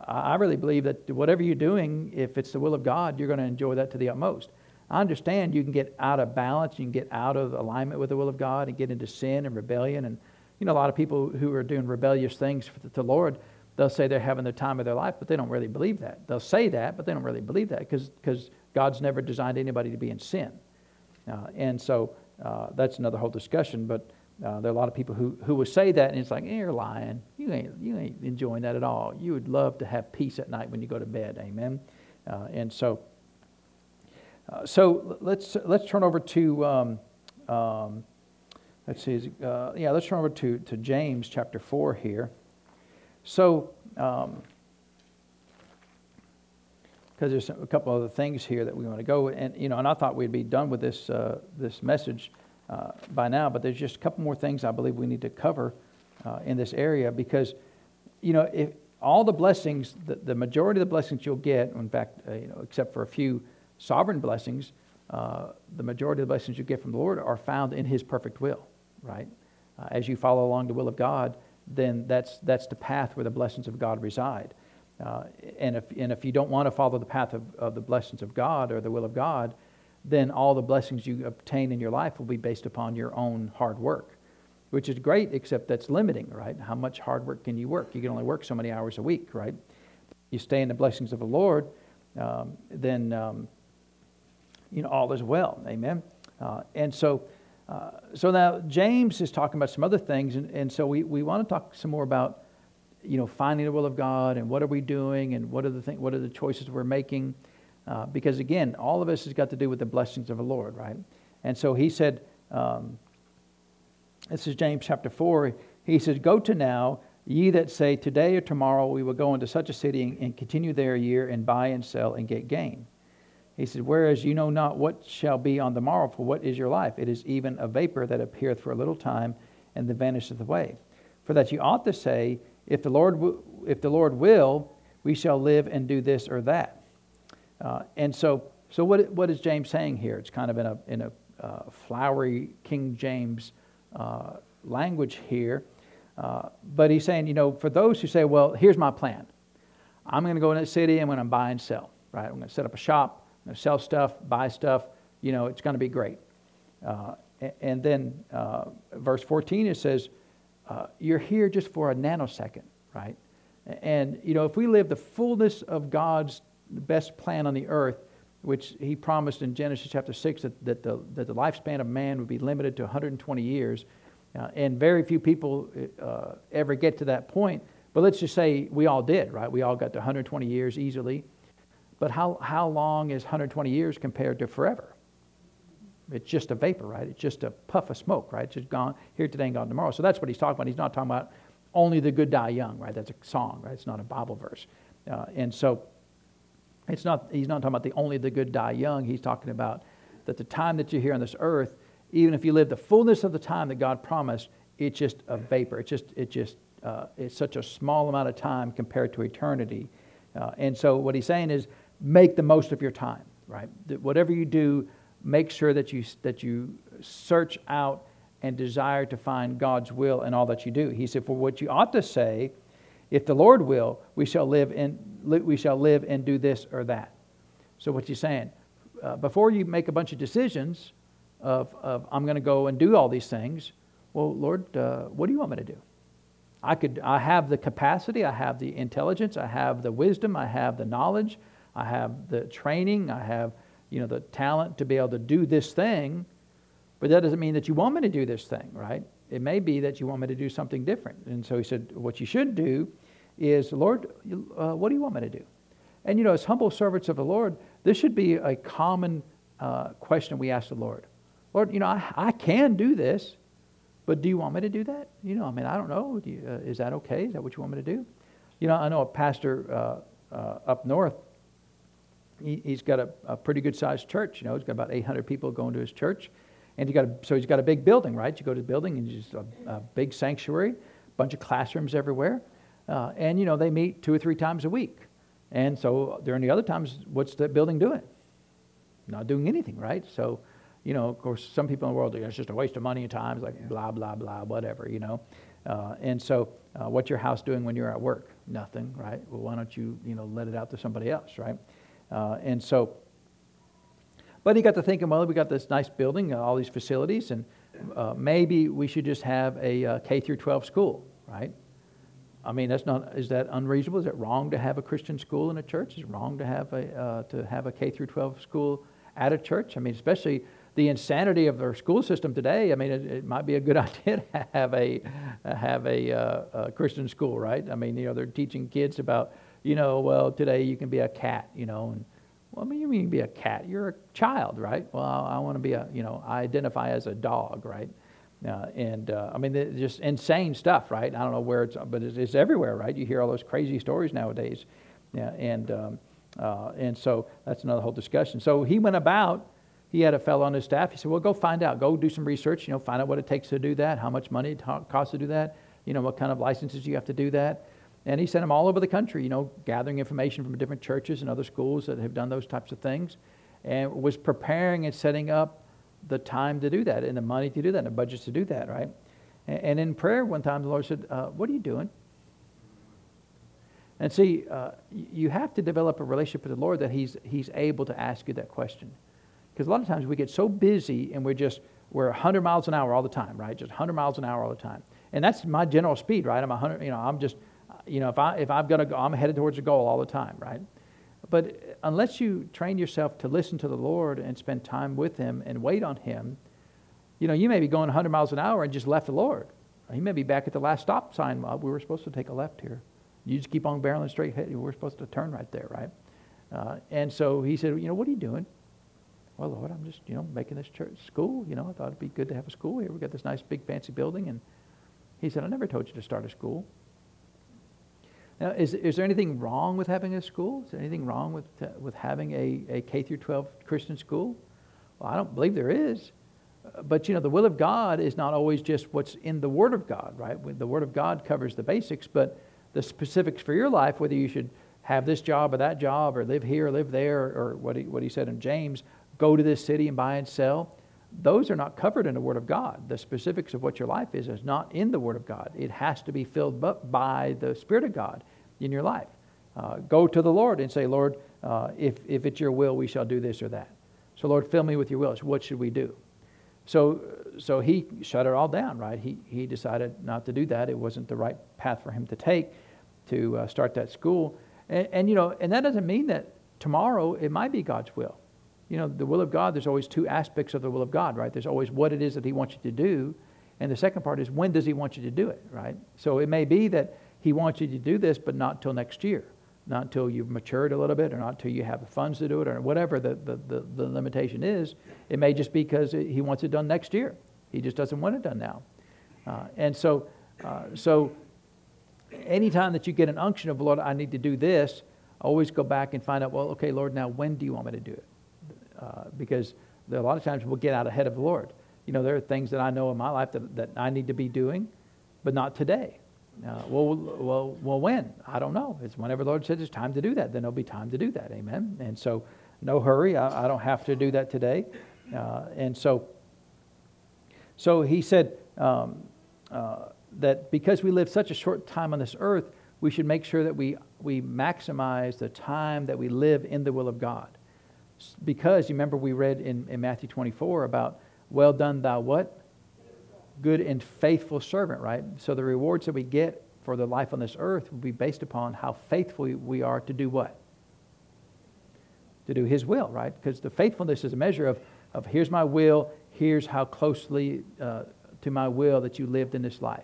I really believe that whatever you're doing, if it's the will of God, you're going to enjoy that to the utmost. I understand you can get out of balance, you can get out of alignment with the will of God and get into sin and rebellion. And, you know, a lot of people who are doing rebellious things for the Lord, they'll say they're having the time of their life, but they don't really believe that. They'll say that, but they don't really believe that because God's never designed anybody to be in sin. Uh, and so uh, that's another whole discussion. But uh, there are a lot of people who, who will say that, and it's like, you're lying. You ain't, you ain't enjoying that at all. You would love to have peace at night when you go to bed. Amen. Uh, and so, uh, so let's let's turn over to um, um, let's see, uh, yeah, let's turn over to to James chapter four here. So. Um, because there's a couple other things here that we want to go and you know and I thought we'd be done with this uh, this message uh, by now, but there's just a couple more things I believe we need to cover uh, in this area because, you know, if all the blessings, the, the majority of the blessings you'll get, in fact, uh, you know, except for a few sovereign blessings, uh, the majority of the blessings you get from the Lord are found in His perfect will, right? Uh, as you follow along the will of God, then that's, that's the path where the blessings of God reside. Uh, and, if, and if you don't want to follow the path of, of the blessings of God or the will of God, then all the blessings you obtain in your life will be based upon your own hard work, which is great, except that's limiting, right? How much hard work can you work? You can only work so many hours a week, right? You stay in the blessings of the Lord, um, then um, you know all is well. Amen. Uh, and so, uh, so now James is talking about some other things, and, and so we, we want to talk some more about you know finding the will of God and what are we doing and what are the thing, what are the choices we're making. Uh, because again, all of this has got to do with the blessings of the Lord, right? And so he said, um, this is James chapter 4. He says, Go to now, ye that say, Today or tomorrow we will go into such a city and, and continue there a year and buy and sell and get gain. He said, Whereas you know not what shall be on the morrow, for what is your life? It is even a vapor that appeareth for a little time and then vanisheth away. For that you ought to say, If the Lord, w- if the Lord will, we shall live and do this or that. Uh, and so, so what, what is James saying here? It's kind of in a, in a uh, flowery King James uh, language here. Uh, but he's saying, you know, for those who say, well, here's my plan. I'm going to go in the city, I'm going to buy and sell, right? I'm going to set up a shop, sell stuff, buy stuff. You know, it's going to be great. Uh, and then uh, verse 14, it says, you're here just for a nanosecond, right? And, you know, if we live the fullness of God's best plan on the earth, which he promised in Genesis chapter 6 that, that, the, that the lifespan of man would be limited to 120 years. Uh, and very few people uh, ever get to that point. But let's just say we all did, right? We all got to 120 years easily. But how, how long is 120 years compared to forever? It's just a vapor, right? It's just a puff of smoke, right? It's just gone here today and gone tomorrow. So that's what he's talking about. He's not talking about only the good die young, right? That's a song, right? It's not a Bible verse. Uh, and so it's not, he's not talking about the only the good die young. He's talking about that the time that you're here on this earth, even if you live the fullness of the time that God promised, it's just a vapor. It's just, it just, uh, it's such a small amount of time compared to eternity. Uh, and so what he's saying is make the most of your time, right? That whatever you do, make sure that you, that you search out and desire to find God's will in all that you do. He said, for what you ought to say if the Lord will, we shall live and we shall live and do this or that. So what you saying? Uh, before you make a bunch of decisions of, of I'm going to go and do all these things, well, Lord, uh, what do you want me to do? I could I have the capacity, I have the intelligence, I have the wisdom, I have the knowledge, I have the training, I have you know the talent to be able to do this thing, but that doesn't mean that you want me to do this thing, right? It may be that you want me to do something different. And so he said, what you should do is, Lord, uh, what do you want me to do? And you know, as humble servants of the Lord, this should be a common uh, question we ask the Lord. Lord, you know, I, I, can do this, but do you want me to do that? You know, I mean, I don't know. Do you, uh, is that okay? Is that what you want me to do? You know, I know a pastor uh, uh, up north. He, has got a, a pretty good sized church. You know, he's got about 800 people going to his church. And he got a, so he's got a big building, right? You go to the building and just a, a big sanctuary, a bunch of classrooms everywhere. Uh, and, you know, they meet two or three times a week. And so during the other times, what's the building doing? Not doing anything, right? So, you know, of course, some people in the world, it's just a waste of money and time. It's like yeah. blah, blah, blah, whatever, you know. Uh, and so, uh, what's your house doing when you're at work? Nothing, right? Well, why don't you, you know, let it out to somebody else, right? Uh, and so, but he got to thinking, well, we got this nice building, uh, all these facilities, and uh, maybe we should just have a uh, K through 12 school, right? I mean, that's not. Is that unreasonable? Is it wrong to have a Christian school in a church? Is it wrong to have a uh, to have a K through 12 school at a church? I mean, especially the insanity of our school system today. I mean, it, it might be a good idea to have a have a, uh, a, Christian school, right? I mean, you know, they're teaching kids about, you know, well, today you can be a cat, you know, and well, I mean, you mean be a cat? You're a child, right? Well, I, I want to be a, you know, I identify as a dog, right? Uh, and uh, I mean, just insane stuff, right? I don't know where it's, but it's, it's, everywhere, right? You hear all those crazy stories nowadays, yeah, and um, uh, and so that's another whole discussion. So he went about. He had a fellow on his staff. He said, "Well, go find out. Go do some research. You know, find out what it takes to do that. How much money it costs to do that. You know, what kind of licenses you have to do that." And he sent them all over the country. You know, gathering information from different churches and other schools that have done those types of things, and was preparing and setting up the time to do that and the money to do that and the budgets to do that, right? And, and in prayer, one time the Lord said, uh, What are you doing? And see, uh, you have to develop a relationship with the Lord that He's, he's able to ask you that question. Because a lot of times we get so busy and we're just, we're 100 miles an hour all the time, right? Just 100 miles an hour all the time. And that's my general speed, right? I'm 100, you know, I'm just, you know, if, I, if I've got to go, I'm headed towards a goal all the time, right? But unless you train yourself to listen to the Lord and spend time with Him and wait on Him, you know, you may be going 100 miles an hour and just left the Lord. He may be back at the last stop sign. Well, we were supposed to take a left here. You just keep on barreling straight ahead. We're supposed to turn right there, right? Uh, and so he said, you know, what are you doing? Well, Lord, I'm just, you know, making this church school. You know, I thought it'd be good to have a school here. We've got this nice, big, fancy building. And he said, I never told you to start a school. Now, is, is there anything wrong with having a school? Is there anything wrong with, uh, with having a, a K through 12 Christian school? Well, I don't believe there is. Uh, but, you know, the will of God is not always just what's in the Word of God, right? The Word of God covers the basics, but the specifics for your life, whether you should have this job or that job or live here or live there, or what he, what he said in James, go to this city and buy and sell, those are not covered in the Word of God. The specifics of what your life is is not in the Word of God. It has to be filled up by the Spirit of God in your life. Uh, go to the Lord and say, Lord, uh, if, if it's your will, we shall do this or that. So, Lord, fill me with your will. What should we do? So, so he shut it all down, right? He, he decided not to do that. It wasn't the right path for him to take to uh, start that school. And, and, you know, and that doesn't mean that tomorrow it might be God's will you know, the will of God, there's always two aspects of the will of God, right? There's always what it is that He wants you to do, and the second part is when does He want you to do it, right? So it may be that He wants you to do this, but not till next year, not until you've matured a little bit, or not until you have the funds to do it, or whatever the, the, the, the limitation is. It may just be because He wants it done next year. He just doesn't want it done now. Uh, and so, uh, so anytime that you get an unction of, Lord, I need to do this, always go back and find out, well, okay, Lord, now when do you want me to do it? uh, because a lot of times we'll get out ahead of the Lord. You know, there are things that I know in my life that, that I need to be doing, but not today. Uh, well, well, well, when? I don't know. It's whenever the Lord says it's time to do that, then there'll be time to do that. Amen. And so, no hurry. I, I don't have to do that today. Uh, and so, so he said um, uh, that because we live such a short time on this earth, we should make sure that we, we maximize the time that we live in the will of God because you remember we read in, in Matthew 24 about, well done, thou what? Good and faithful servant, right? So the rewards that we get for the life on this earth will be based upon how faithful we are to do what? To do His will, right? Because the faithfulness is a measure of, of here's my will, here's how closely uh, to my will that you lived in this life.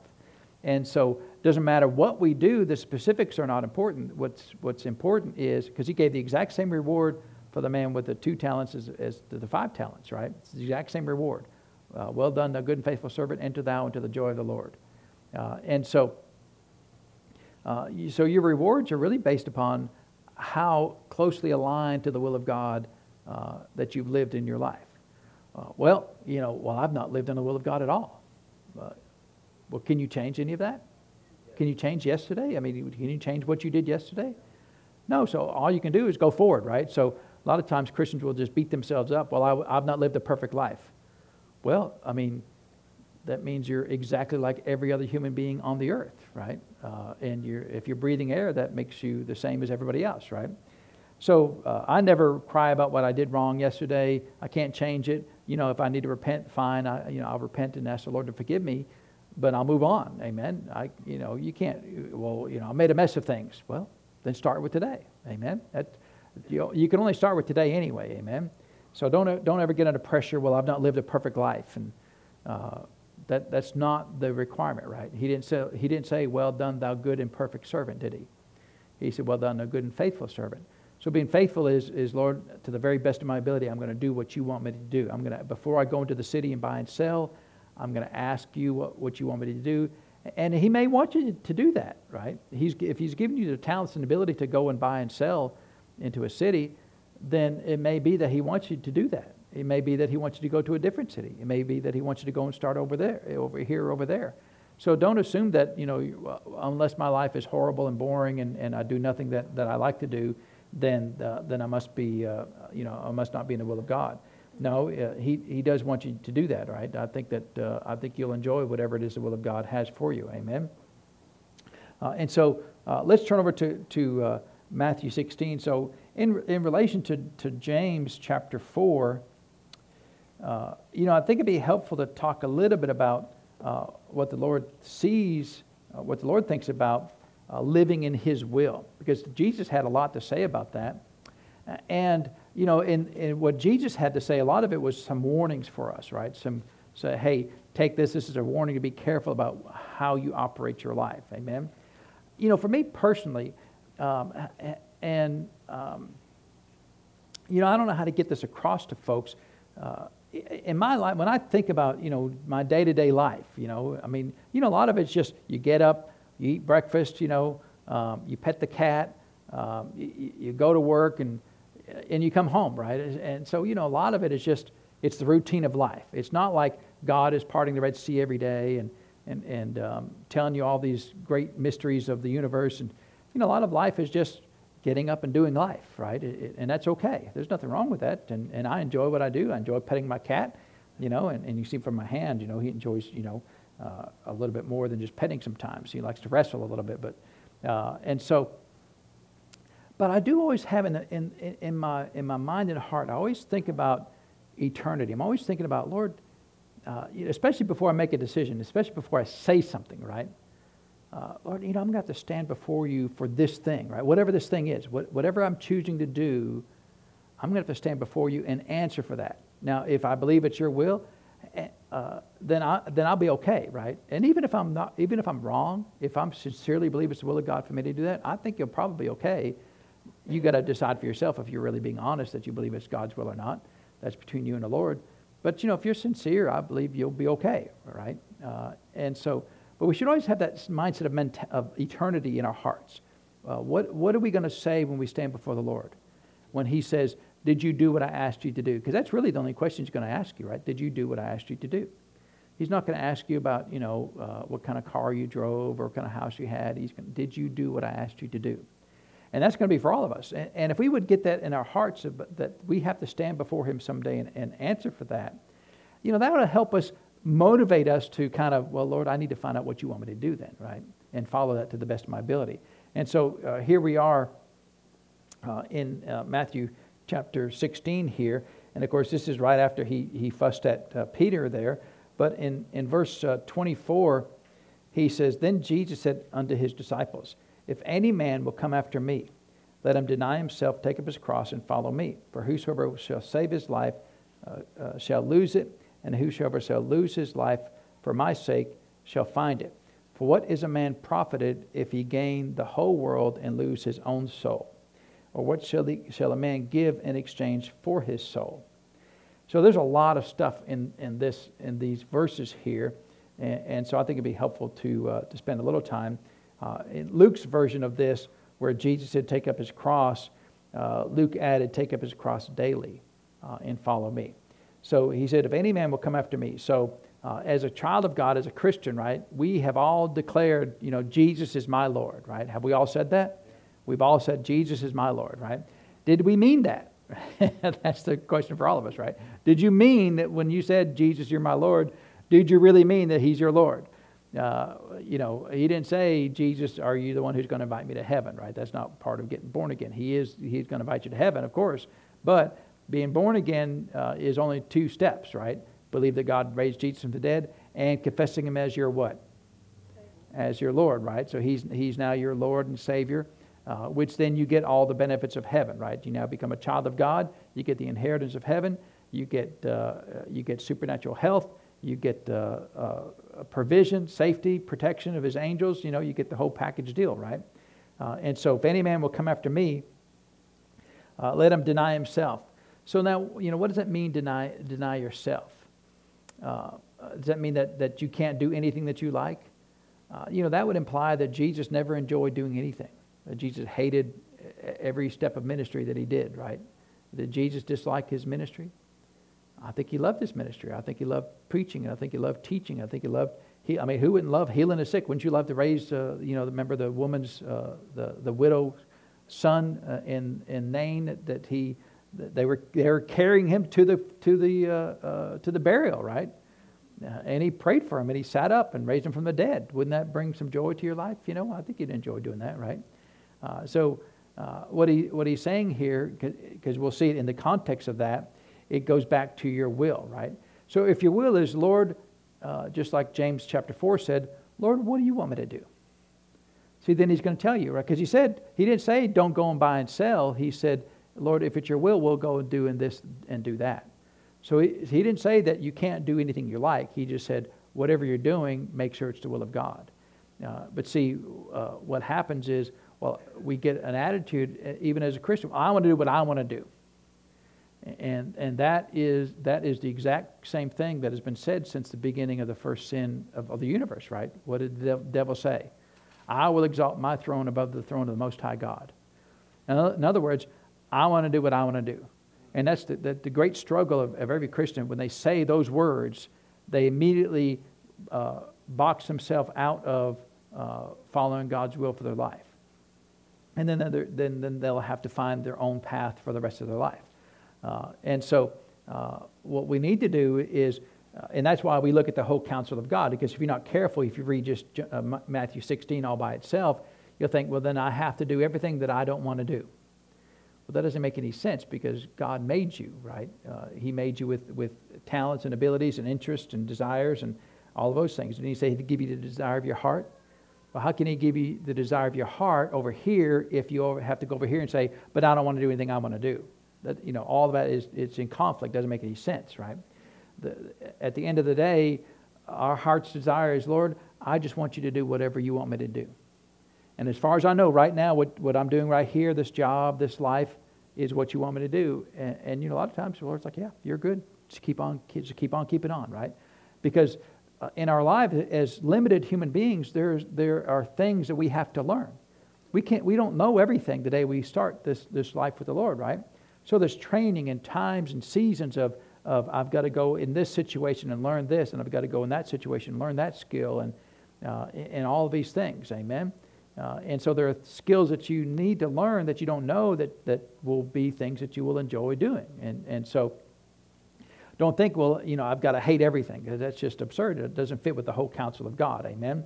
And so it doesn't matter what we do, the specifics are not important. What's, what's important is, because He gave the exact same reward for the man with the two talents as, as the five talents, right? It's the exact same reward. Uh, well done, thou good and faithful servant. Enter thou into the joy of the Lord. Uh, and so, uh, you, so your rewards are really based upon how closely aligned to the will of God uh, that you've lived in your life. Uh, well, you know, well, I've not lived in the will of God at all. well, can you change any of that? can you change yesterday? I mean, can you change what you did yesterday? No. So all you can do is go forward, right? So a lot of times Christians will just beat themselves up. Well, I, I've not lived a perfect life. Well, I mean, that means you're exactly like every other human being on the earth, right? Uh, and you're, if you're breathing air, that makes you the same as everybody else, right? So uh, I never cry about what I did wrong yesterday. I can't change it. You know, if I need to repent, fine. I, you know, I'll repent and ask the Lord to forgive me, but I'll move on. Amen. I, you know, you can't. Well, you know, I made a mess of things. Well, then start with today. Amen. That, you, you can only start with today anyway. Amen. So don't don't ever get under pressure. Well, I've not lived a perfect life, and uh, that that's not the requirement, right? He didn't say he didn't say, "Well done, thou good and perfect servant," did he? He said, "Well done, thou good and faithful servant." So being faithful is, is Lord, to the very best of my ability, I'm going to do what you want me to do. I'm going to, before I go into the city and buy and sell, I'm going to ask you what, what you want me to do. And he may want you to do that, right? He's, if he's given you the talents and ability to go and buy and sell into a city, then it may be that he wants you to do that. It may be that he wants you to go to a different city. It may be that he wants you to go and start over there, over here, over there. So don't assume that, you know, unless my life is horrible and boring and, and I do nothing that, that I like to do, then, uh, then I must be, uh, you know, I must not be in the will of God. No, uh, he, he does want you to do that, right? I think that uh, I think you'll enjoy whatever it is the will of God has for you. Amen. Uh, and so uh, let's turn over to, to Matthew 16. So in, in relation to, to James chapter 4, you know, I think it'd be helpful to talk a little bit about what the Lord sees, what the Lord thinks about uh, living in His will, because Jesus had a lot to say about that. And, you know, in, in what Jesus had to say, a lot of it was some warnings for us, right? Some say, hey, take this. This is a warning to be careful about how you operate your life. Amen. You know, for me personally, um, and, um, you know, I don't know how to get this across to folks. Uh, in my life, when I think about, you know, my day to day life, you know, I mean, you know, a lot of it's just you get up, you eat breakfast, you know, um, you pet the cat, um, you, you, go to work, and, and you come home, right? And so, you know, a lot of it is just, it's the routine of life. It's not like God is parting the Red Sea every day and, and, and um, telling you all these great mysteries of the universe. And, you know, a lot of life is just getting up and doing life, right? It, it, and that's okay. There's nothing wrong with that. And, and I enjoy what I do. I enjoy petting my cat, you know, and, and you see from my hand, you know, he enjoys, you know, uh, a little bit more than just petting sometimes. He likes to wrestle a little bit, but uh, and so. But I do always have in, the, in, in, my, in my mind and heart, I always think about eternity. I'm always thinking about, Lord, uh, especially before I make a decision, especially before I say something, right? Uh, Lord, you know, I'm going to have to stand before you for this thing, right? Whatever this thing is, what, whatever I'm choosing to do, I'm going to have to stand before you and answer for that. Now, if I believe it's your will, uh, then I then I'll be okay, right? And even if I'm not, even if I'm wrong, if I'm sincerely believe it's the will of God for me to do that, I think you'll probably be okay. You got to decide for yourself if you're really being honest that you believe it's God's will or not. That's between you and the Lord. But you know, if you're sincere, I believe you'll be okay, right? Uh, and so, but we should always have that mindset of, of eternity in our hearts. Uh, what what are we going to say when we stand before the Lord? When He says, did you do what I asked you to do? Because that's really the only question he's going to ask you, right? Did you do what I asked you to do? He's not going to ask you about, you know, uh, what kind of car you drove or what kind of house you had. He's going, to, did you do what I asked you to do? And that's going to be for all of us. And, and if we would get that in our hearts, that we have to stand before him someday and, and answer for that, you know, that would help us motivate us to kind of, well, Lord, I need to find out what you want me to do then, right? And follow that to the best of my ability. And so uh, here we are uh, in uh, Matthew chapter 16 here. And of course, this is right after he, he fussed at uh, Peter there. But in, in verse uh, 24, he says, Then Jesus said unto his disciples, If any man will come after me, let him deny himself, take up his cross, and follow me. For whosoever shall save his life uh, shall lose it, and whosoever shall lose his life for my sake shall find it. For what is a man profited if he gain the whole world and lose his own soul? Or what shall, the, shall a man give in exchange for his soul? So there's a lot of stuff in, in, this, in these verses here. And, and so I think it'd be helpful to, uh, to spend a little time. Uh, in Luke's version of this, where Jesus said, Take up his cross, uh, Luke added, Take up his cross daily uh, and follow me. So he said, If any man will come after me. So uh, as a child of God, as a Christian, right, we have all declared, you know, Jesus is my Lord, right? Have we all said that? We've all said, Jesus is my Lord, right? Did we mean that? That's the question for all of us, right? Did you mean that when you said, Jesus, you're my Lord, did you really mean that he's your Lord? Uh, you know, he didn't say, Jesus, are you the one who's going to invite me to heaven, right? That's not part of getting born again. He is, he's going to invite you to heaven, of course. But being born again uh, is only two steps, right? Believe that God raised Jesus from the dead and confessing him as your what? As your Lord, right? So he's, he's now your Lord and Savior uh, which then you get all the benefits of heaven, right? You now become a child of God. You get the inheritance of heaven. You get, uh, you get supernatural health. You get uh, uh provision, safety, protection of his angels. You know, you get the whole package deal, right? Uh, and so if any man will come after me, let him deny himself. So now, you know, what does that mean, deny, deny yourself? does that mean that, that you can't do anything that you like? you know, that would imply that Jesus never enjoyed doing anything. Jesus hated every step of ministry that he did, right? Did Jesus dislike his ministry? I think he loved his ministry. I think he loved preaching. I think he loved teaching. I think he loved. He, I mean, who wouldn't love healing the sick? Wouldn't you love to raise, uh, you know, remember the woman's, uh, the the widow's son uh, in in Nain that, that he, they were they were carrying him to the to the uh, uh, to the burial, right? Uh, and he prayed for him, and he sat up and raised him from the dead. Wouldn't that bring some joy to your life? You know, I think you'd enjoy doing that, right? Uh, so, uh, what, he, what he's saying here, because we'll see it in the context of that, it goes back to your will, right? So, if your will is, Lord, just like James chapter 4 said, Lord, what do you want me to do? See, then he's going to tell you, right? Because he said, he didn't say, don't go and buy and sell. He said, Lord, if it's your will, we'll go and do and this and do that. So he, he didn't say that you can't do anything you like. He just said, whatever you're doing, make sure it's the will of God. Uh, but see, uh, what happens is well, we get an attitude, uh, even as a Christian, I want to do what I want to do. And, and that, is, that is the exact same thing that has been said since the beginning of the first sin of, of the universe, right? What did the devil say? I will exalt my throne above the throne of the Most High God. In other words, I want to do what I want to do. And that's the, the, the great struggle of, of, every Christian. When they say those words, they immediately uh, box themselves out of uh, following God's will for their life and then, then, then they'll have to find their own path for the rest of their life. Uh, and so, uh, what we need to do is, uh, and that's why we look at the whole counsel of God, because if you're not careful, if you read just uh, Matthew 16 all by itself, you'll think, well, then I have to do everything that I don't want to do. Well, that doesn't make any sense because God made you, right? Uh, he made you with, with talents and abilities and interests and desires and all of those things. Didn't He say He'd give you the desire of your heart? Well, how can He give you the desire of your heart over here if you have to go over here and say, but I don't want to do anything I want to do? That, you know, all of that is it's in conflict, doesn't make any sense, right? The, at the end of the day, our heart's desire is, Lord, I just want you to do whatever you want me to do. And as far as I know, right now, what, what I'm doing right here, this job, this life, is what you want me to do. And, and you know, a lot of times the Lord's like, yeah, you're good. Just keep on, just keep on keeping on, right? Because uh, in our lives as limited human beings, there's, there are things that we have to learn. We, can't, we don't know everything the day we start this, this life with the Lord, right? So there's training and times and seasons of, of I've got to go in this situation and learn this, and I've got to go in that situation and learn that skill, and, uh, and all of these things. Amen? Uh, and so there are skills that you need to learn that you don't know that, that will be things that you will enjoy doing. And, and so don't think, well, you know, I've got to hate everything because that's just absurd. It doesn't fit with the whole counsel of God. Amen.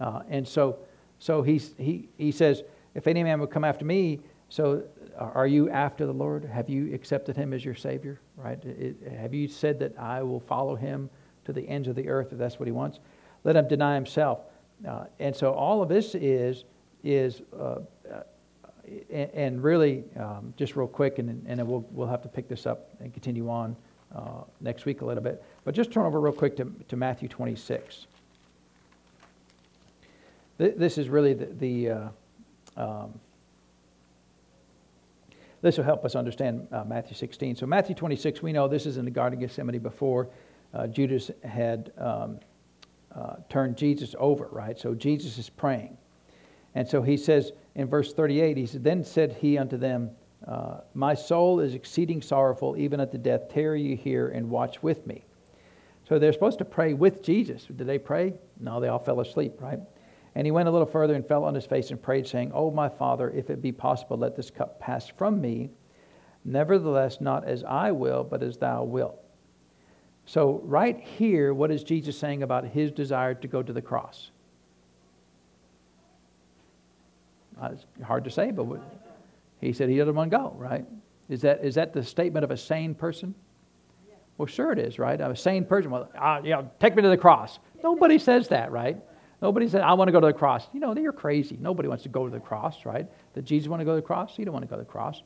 Uh, and so, so he's, he, he says, if any man would come after me, so are you after the Lord? Have you accepted him as your Savior? Right? It, have you said that I will follow him to the ends of the earth if that's what he wants? Let him deny himself. Uh, and so all of this is, is uh, uh and, and, really, um, just real quick, and, and then we'll, we'll have to pick this up and continue on uh, next week a little bit. But just turn over real quick to, to Matthew 26. This is really the, the uh, um, this will help us understand uh, Matthew 16. So, Matthew 26, we know this is in the Garden of Gethsemane before uh, Judas had um, uh, turned Jesus over, right? So, Jesus is praying. And so he says in verse 38, he said, Then said he unto them, uh, my soul is exceeding sorrowful, even unto death. Tarry you here and watch with me. So they're supposed to pray with Jesus. Did they pray? No, they all fell asleep, right? And he went a little further and fell on his face and prayed, saying, Oh, my Father, if it be possible, let this cup pass from me. Nevertheless, not as I will, but as thou wilt. So, right here, what is Jesus saying about his desire to go to the cross? Uh, it's hard to say, but he said he doesn't want to go, right? Is that, is that the statement of a sane person? Well, sure it is, right? A sane person, well, uh, know, take me to the cross. Nobody says that, right? Nobody said, I want to go to the cross. You know, you're crazy. Nobody wants to go to the cross, right? Did Jesus want to go to the cross? He didn't want to go to the cross.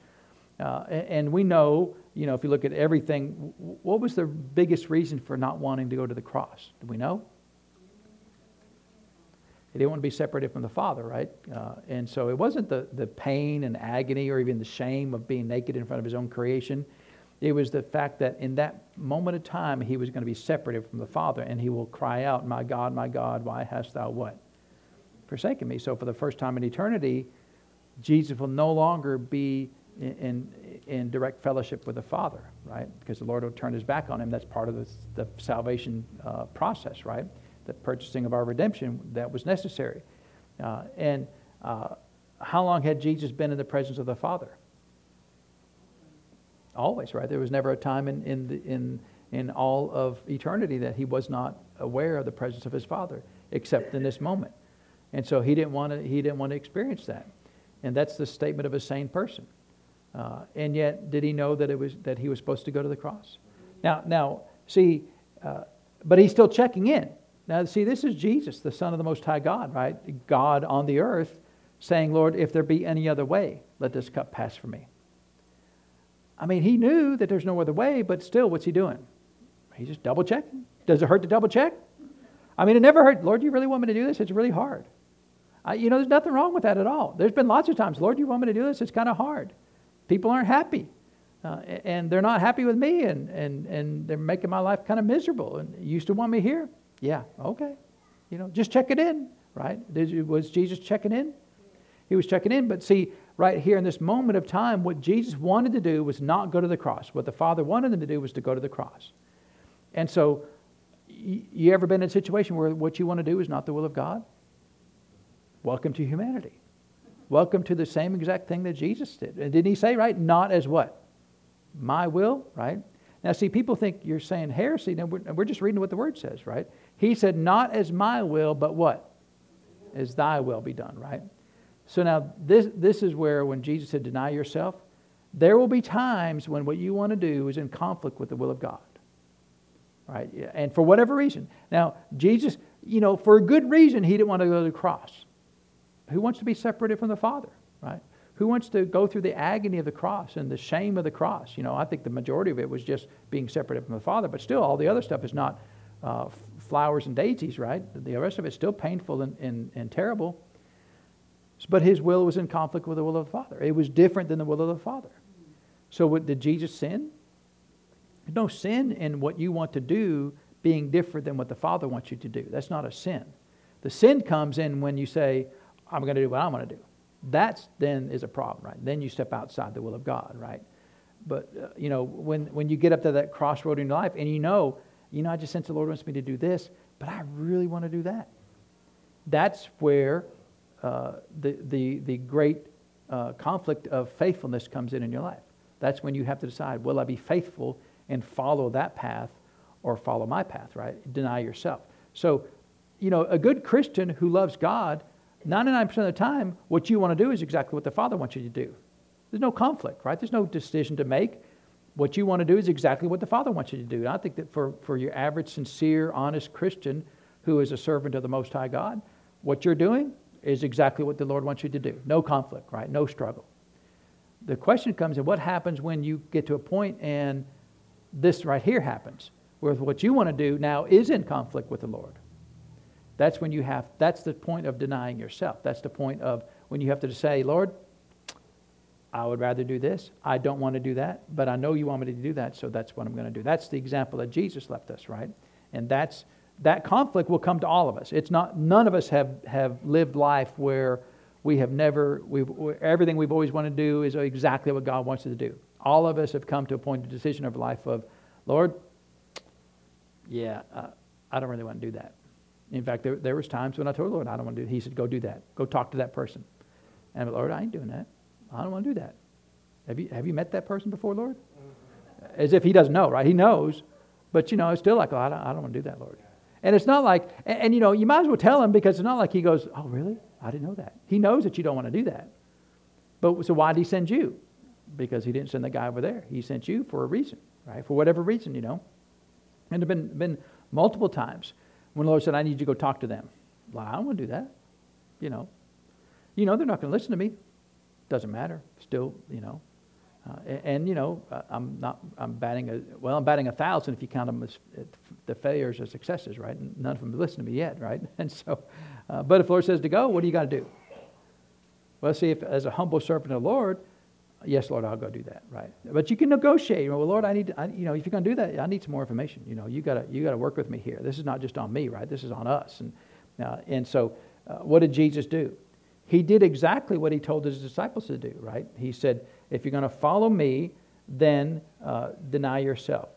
Uh, and we know, you know, if you look at everything, what was the biggest reason for not wanting to go to the cross? Do we know? He didn't want to be separated from the Father, right? Uh, and so it wasn't the, the pain and agony or even the shame of being naked in front of his own creation. It was the fact that in that moment of time, he was going to be separated from the Father, and he will cry out, My God, my God, why hast thou what? Forsaken me. So for the first time in eternity, Jesus will no longer be in, in, direct fellowship with the Father, right? Because the Lord will turn his back on him. That's part of the, the salvation uh, process, right? The purchasing of our redemption that was necessary. Uh, and uh, how long had Jesus been in the presence of the Father? Always, right? There was never a time in, in, the, in, in all of eternity that he was not aware of the presence of his Father, except in this moment. And so he didn't want to, he didn't want to experience that. And that's the statement of a sane person. Uh, and yet, did he know that, it was, that he was supposed to go to the cross? Now, now see, uh, but he's still checking in. Now, see, this is Jesus, the Son of the Most High God, right? God on the earth saying, Lord, if there be any other way, let this cup pass from me. I mean, he knew that there's no other way, but still, what's he doing? He's just double checking. Does it hurt to double check? I mean, it never hurt. Lord, you really want me to do this? It's really hard. I, you know, there's nothing wrong with that at all. There's been lots of times, Lord, you want me to do this? It's kind of hard. People aren't happy. Uh, and they're not happy with me, and, and, and they're making my life kind of miserable. And you used to want me here? Yeah, okay. You know, just check it in, right? Did, was Jesus checking in? He was checking in, but see, right here in this moment of time, what Jesus wanted to do was not go to the cross. What the Father wanted him to do was to go to the cross. And so, you ever been in a situation where what you want to do is not the will of God? Welcome to humanity. Welcome to the same exact thing that Jesus did. And didn't he say, right? Not as what? My will, right? Now, see, people think you're saying heresy. Now, we're, we're just reading what the word says, right? He said, Not as my will, but what? As thy will be done, right? So now this, this is where when Jesus said, deny yourself, there will be times when what you want to do is in conflict with the will of God. Right? And for whatever reason. Now, Jesus, you know, for a good reason, he didn't want to go to the cross. Who wants to be separated from the Father? Right? Who wants to go through the agony of the cross and the shame of the cross? You know, I think the majority of it was just being separated from the Father, but still, all the other stuff is not uh, flowers and daisies, right? The rest of it's still painful and, and, and terrible. But his will was in conflict with the will of the Father. It was different than the will of the Father. So, what, did Jesus sin? no sin in what you want to do being different than what the Father wants you to do. That's not a sin. The sin comes in when you say, I'm going to do what I want to do. That's then is a problem, right? Then you step outside the will of God, right? But, uh, you know, when, when you get up to that crossroad in your life and you know, you know, I just sense the Lord wants me to do this, but I really want to do that. That's where uh, the, the, the great uh, conflict of faithfulness comes in in your life. That's when you have to decide will I be faithful and follow that path or follow my path, right? Deny yourself. So, you know, a good Christian who loves God, 99% of the time, what you want to do is exactly what the Father wants you to do. There's no conflict, right? There's no decision to make. What you want to do is exactly what the Father wants you to do. And I think that for, for your average, sincere, honest Christian who is a servant of the Most High God, what you're doing is exactly what the Lord wants you to do. No conflict, right? No struggle. The question comes in what happens when you get to a point and this right here happens, where what you want to do now is in conflict with the Lord. That's when you have, that's the point of denying yourself. That's the point of when you have to say, Lord, I would rather do this. I don't want to do that, but I know you want me to do that, so that's what I'm going to do. That's the example that Jesus left us, right? And that's that conflict will come to all of us. It's not, none of us have, have lived life where we have never, we've, everything we've always wanted to do is exactly what God wants us to do. All of us have come to a point of decision of life of, Lord, yeah, uh, I don't really want to do that. In fact, there, there was times when I told the Lord, I don't want to do it. He said, go do that. Go talk to that person. And I'm, Lord, I ain't doing that. I don't want to do that. Have you, have you met that person before, Lord? Mm-hmm. As if he doesn't know, right? He knows. But, you know, it's still like, oh, I, don't, I don't want to do that, Lord. And it's not like, and, and, you know, you might as well tell him because it's not like he goes, oh, really? I didn't know that. He knows that you don't want to do that. But so why did he send you? Because he didn't send the guy over there. He sent you for a reason, right? For whatever reason, you know. And there have been, been multiple times when the Lord said, I need you to go talk to them. Well, I don't want to do that. You know. You know they're not going to listen to me. Doesn't matter. Still, you know. Uh, and, and, you know, I'm not. I'm batting a well. I'm batting a thousand if you count them as the failures as successes, right? And none of them listen to me yet, right? And so, uh, but if the Lord says to go, what do you got to do? Well, see, if as a humble servant of the Lord, yes, Lord, I'll go do that, right? But you can negotiate. Well, Lord, I need, I, you know, if you're going to do that, I need some more information. You know, you got to, you got to work with me here. This is not just on me, right? This is on us. And, uh, and so, uh, what did Jesus do? He did exactly what he told his disciples to do, right? He said, if you're going to follow me, then uh, deny yourself.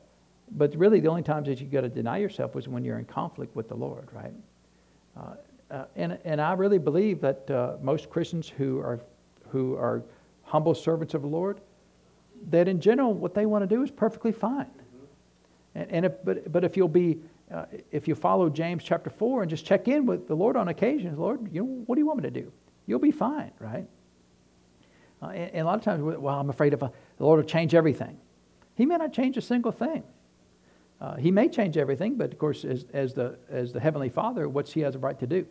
But really, the only times that you got to deny yourself was when you're in conflict with the Lord, right? Uh, uh, and, and I really believe that uh, most Christians who are, who are humble servants of the Lord, that in general, what they want to do is perfectly fine. And, and if, but, but if you'll be, uh, if you follow James chapter 4 and just check in with the Lord on occasions, Lord, you know, what do you want me to do? You'll be fine, right? Uh, and, and, a lot of times, well, I'm afraid if uh, the Lord will change everything. He may not change a single thing. Uh, he may change everything, but of course, as, as, the, as the Heavenly Father, what's He has a right to do?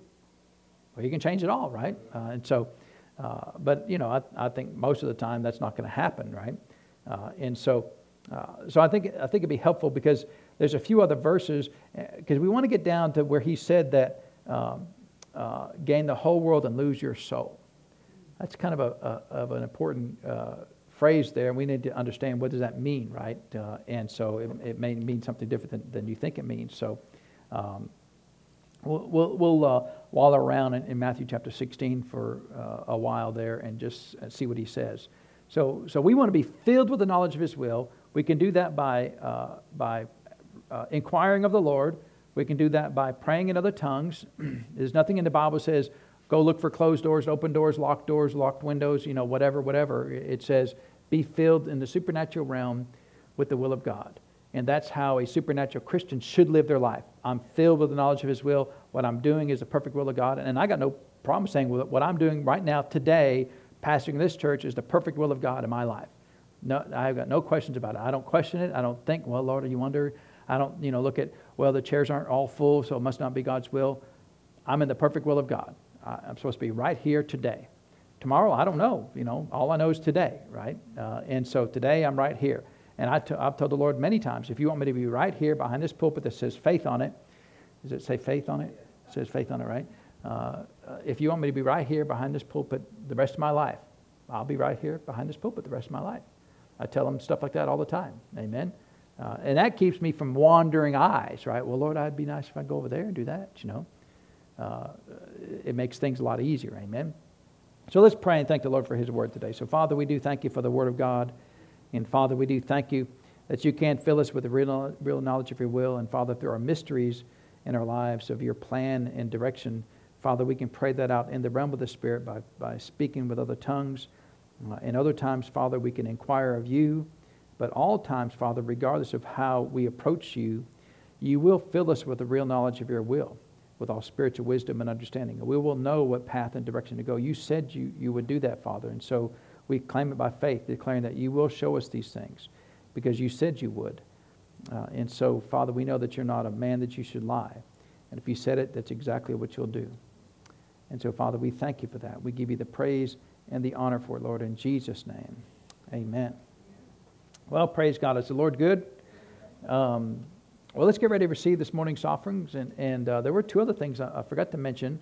Well, He can change it all, right? Uh, and so, uh, but you know, I, I think most of the time that's not going to happen, right? Uh, and so, uh, so I think I think it'd be helpful because there's a few other verses because uh, we want to get down to where he said that um, uh, gain the whole world and lose your soul. That's kind of a, a of an important phrase there, and we need to understand what does that mean, right? and so it, it, may mean something different than, than you think it means. So. Um, We'll, we'll, we'll uh, wallow around in, in, Matthew chapter 16 for uh, a while there and just uh, see what he says. So, so we want to be filled with the knowledge of his will. We can do that by, uh, by uh, inquiring of the Lord. We can do that by praying in other tongues. There's nothing in the Bible says, go look for closed doors, open doors, locked doors, locked windows, you know, whatever, whatever. It says, be filled in the supernatural realm with the will of God. And that's how a supernatural Christian should live their life. I'm filled with the knowledge of His will. What I'm doing is the perfect will of God. And I got no problem saying what I'm doing right now, today, pastoring this church, is the perfect will of God in my life. No, I've got no questions about it. I don't question it. I don't think, well, Lord, are you wonder? I don't, you know, look at, well, the chairs aren't all full, so it must not be God's will. I'm in the perfect will of God. I'm supposed to be right here today. Tomorrow, I don't know. You know, all I know is today, right? Uh, and so today, I'm right here. And i t- I've told the Lord many times, if you want me to be right here behind this pulpit that says faith on it, does it say faith on it? It says faith on it, right? Uh, if you want me to be right here behind this pulpit the rest of my life, I'll be right here behind this pulpit the rest of my life. I tell them stuff like that all the time. Amen. Uh, and that keeps me from wandering eyes, right? Well, Lord, I'd be nice if I go over there and do that, you know. Uh, it makes things a lot easier. Amen. So let's pray and thank the Lord for His word today. So, Father, we do thank you for the word of God. And Father, we do thank you that you can fill us with the real, real knowledge of your will. And Father, there are mysteries in our lives of your plan and direction, Father, we can pray that out in the realm of the Spirit by, by speaking with other tongues. Uh, and other times, Father, we can inquire of you. But all times, Father, regardless of how we approach you, you will fill us with the real knowledge of your will, with all spiritual wisdom and understanding. We will know what path and direction to go. You said you, you would do that, Father. And so we claim it by faith, declaring that you will show us these things because you said you would. Uh, and so, Father, we know that you're not a man that you should lie. And if you said it, that's exactly what you'll do. And so, Father, we thank you for that. We give you the praise and the honor for it, Lord, in Jesus' name. Amen. Well, praise God. Is the Lord good? Um, well, let's get ready to receive this morning's offerings. And, and uh, there were two other things I, I forgot to mention.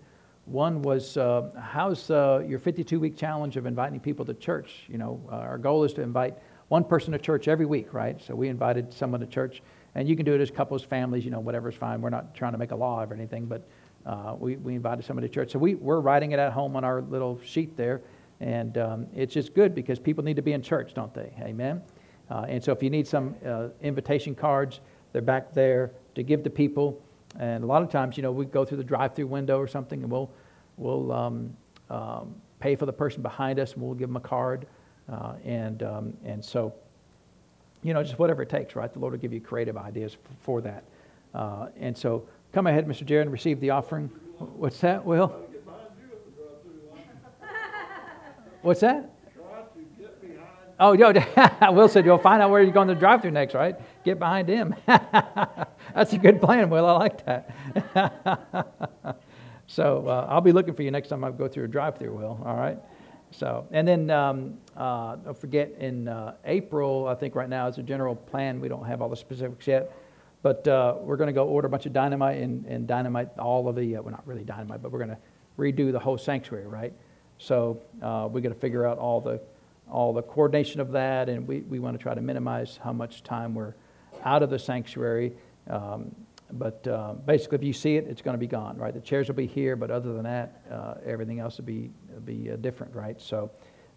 One was uh, how's uh, your 52 week challenge of inviting people to church? You know, uh, our goal is to invite one person to church every week, right? So we invited someone to church, and you can do it as couples, families, you know, whatever's fine. We're not trying to make a law or anything, but uh, we, we invited somebody to church. So we, we're writing it at home on our little sheet there, and um, it's just good because people need to be in church, don't they? Amen. Uh, and so if you need some uh, invitation cards, they're back there. to give to people. And a lot of times, you know, we go through the drive-through window or something, and we'll we'll um, um, pay for the person behind us, and we'll give them a card, uh, and um, and so, you know, just whatever it takes, right? The Lord will give you creative ideas for, for that. Uh, and so, come ahead, Mr. Jared, and receive the offering. What's that, Will? What's that? Oh, yo, Will said you'll find out where you're going to drive through next, right? Get behind him. That's a good plan, Will. I like that. so uh, I'll be looking for you next time I go through a drive through, Will. All right. So, and then um, uh, don't forget in uh, April, I think right now is a general plan. We don't have all the specifics yet, but uh, we're going to go order a bunch of dynamite and, and dynamite all of the, uh, well, not really dynamite, but we're going to redo the whole sanctuary, right? So uh, we're going to figure out all the all the coordination of that, and we, we want to try to minimize how much time we're out of the sanctuary. Um, but uh, basically, if you see it, it's going to be gone, right? The chairs will be here, but other than that, uh, everything else will be be uh, different, right? So,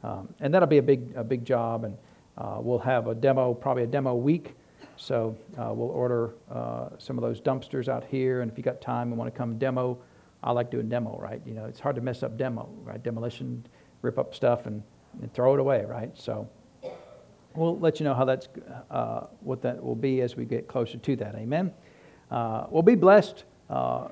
um, and that'll be a big a big job, and uh, we'll have a demo, probably a demo week. So uh, we'll order uh, some of those dumpsters out here, and if you got time and want to come demo, I like doing demo, right? You know, it's hard to mess up demo, right? Demolition, rip up stuff, and and throw it away, right? So we'll let you know how that's uh, what that will be as we get closer to that. Amen. Uh, we'll be blessed. Uh,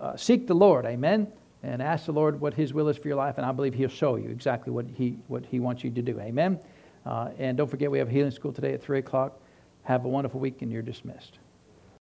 uh, seek the Lord. Amen. And ask the Lord what His will is for your life, and I believe He'll show you exactly what He what He wants you to do. Amen. Uh, and don't forget, we have healing school today at three o'clock. Have a wonderful week, and you're dismissed.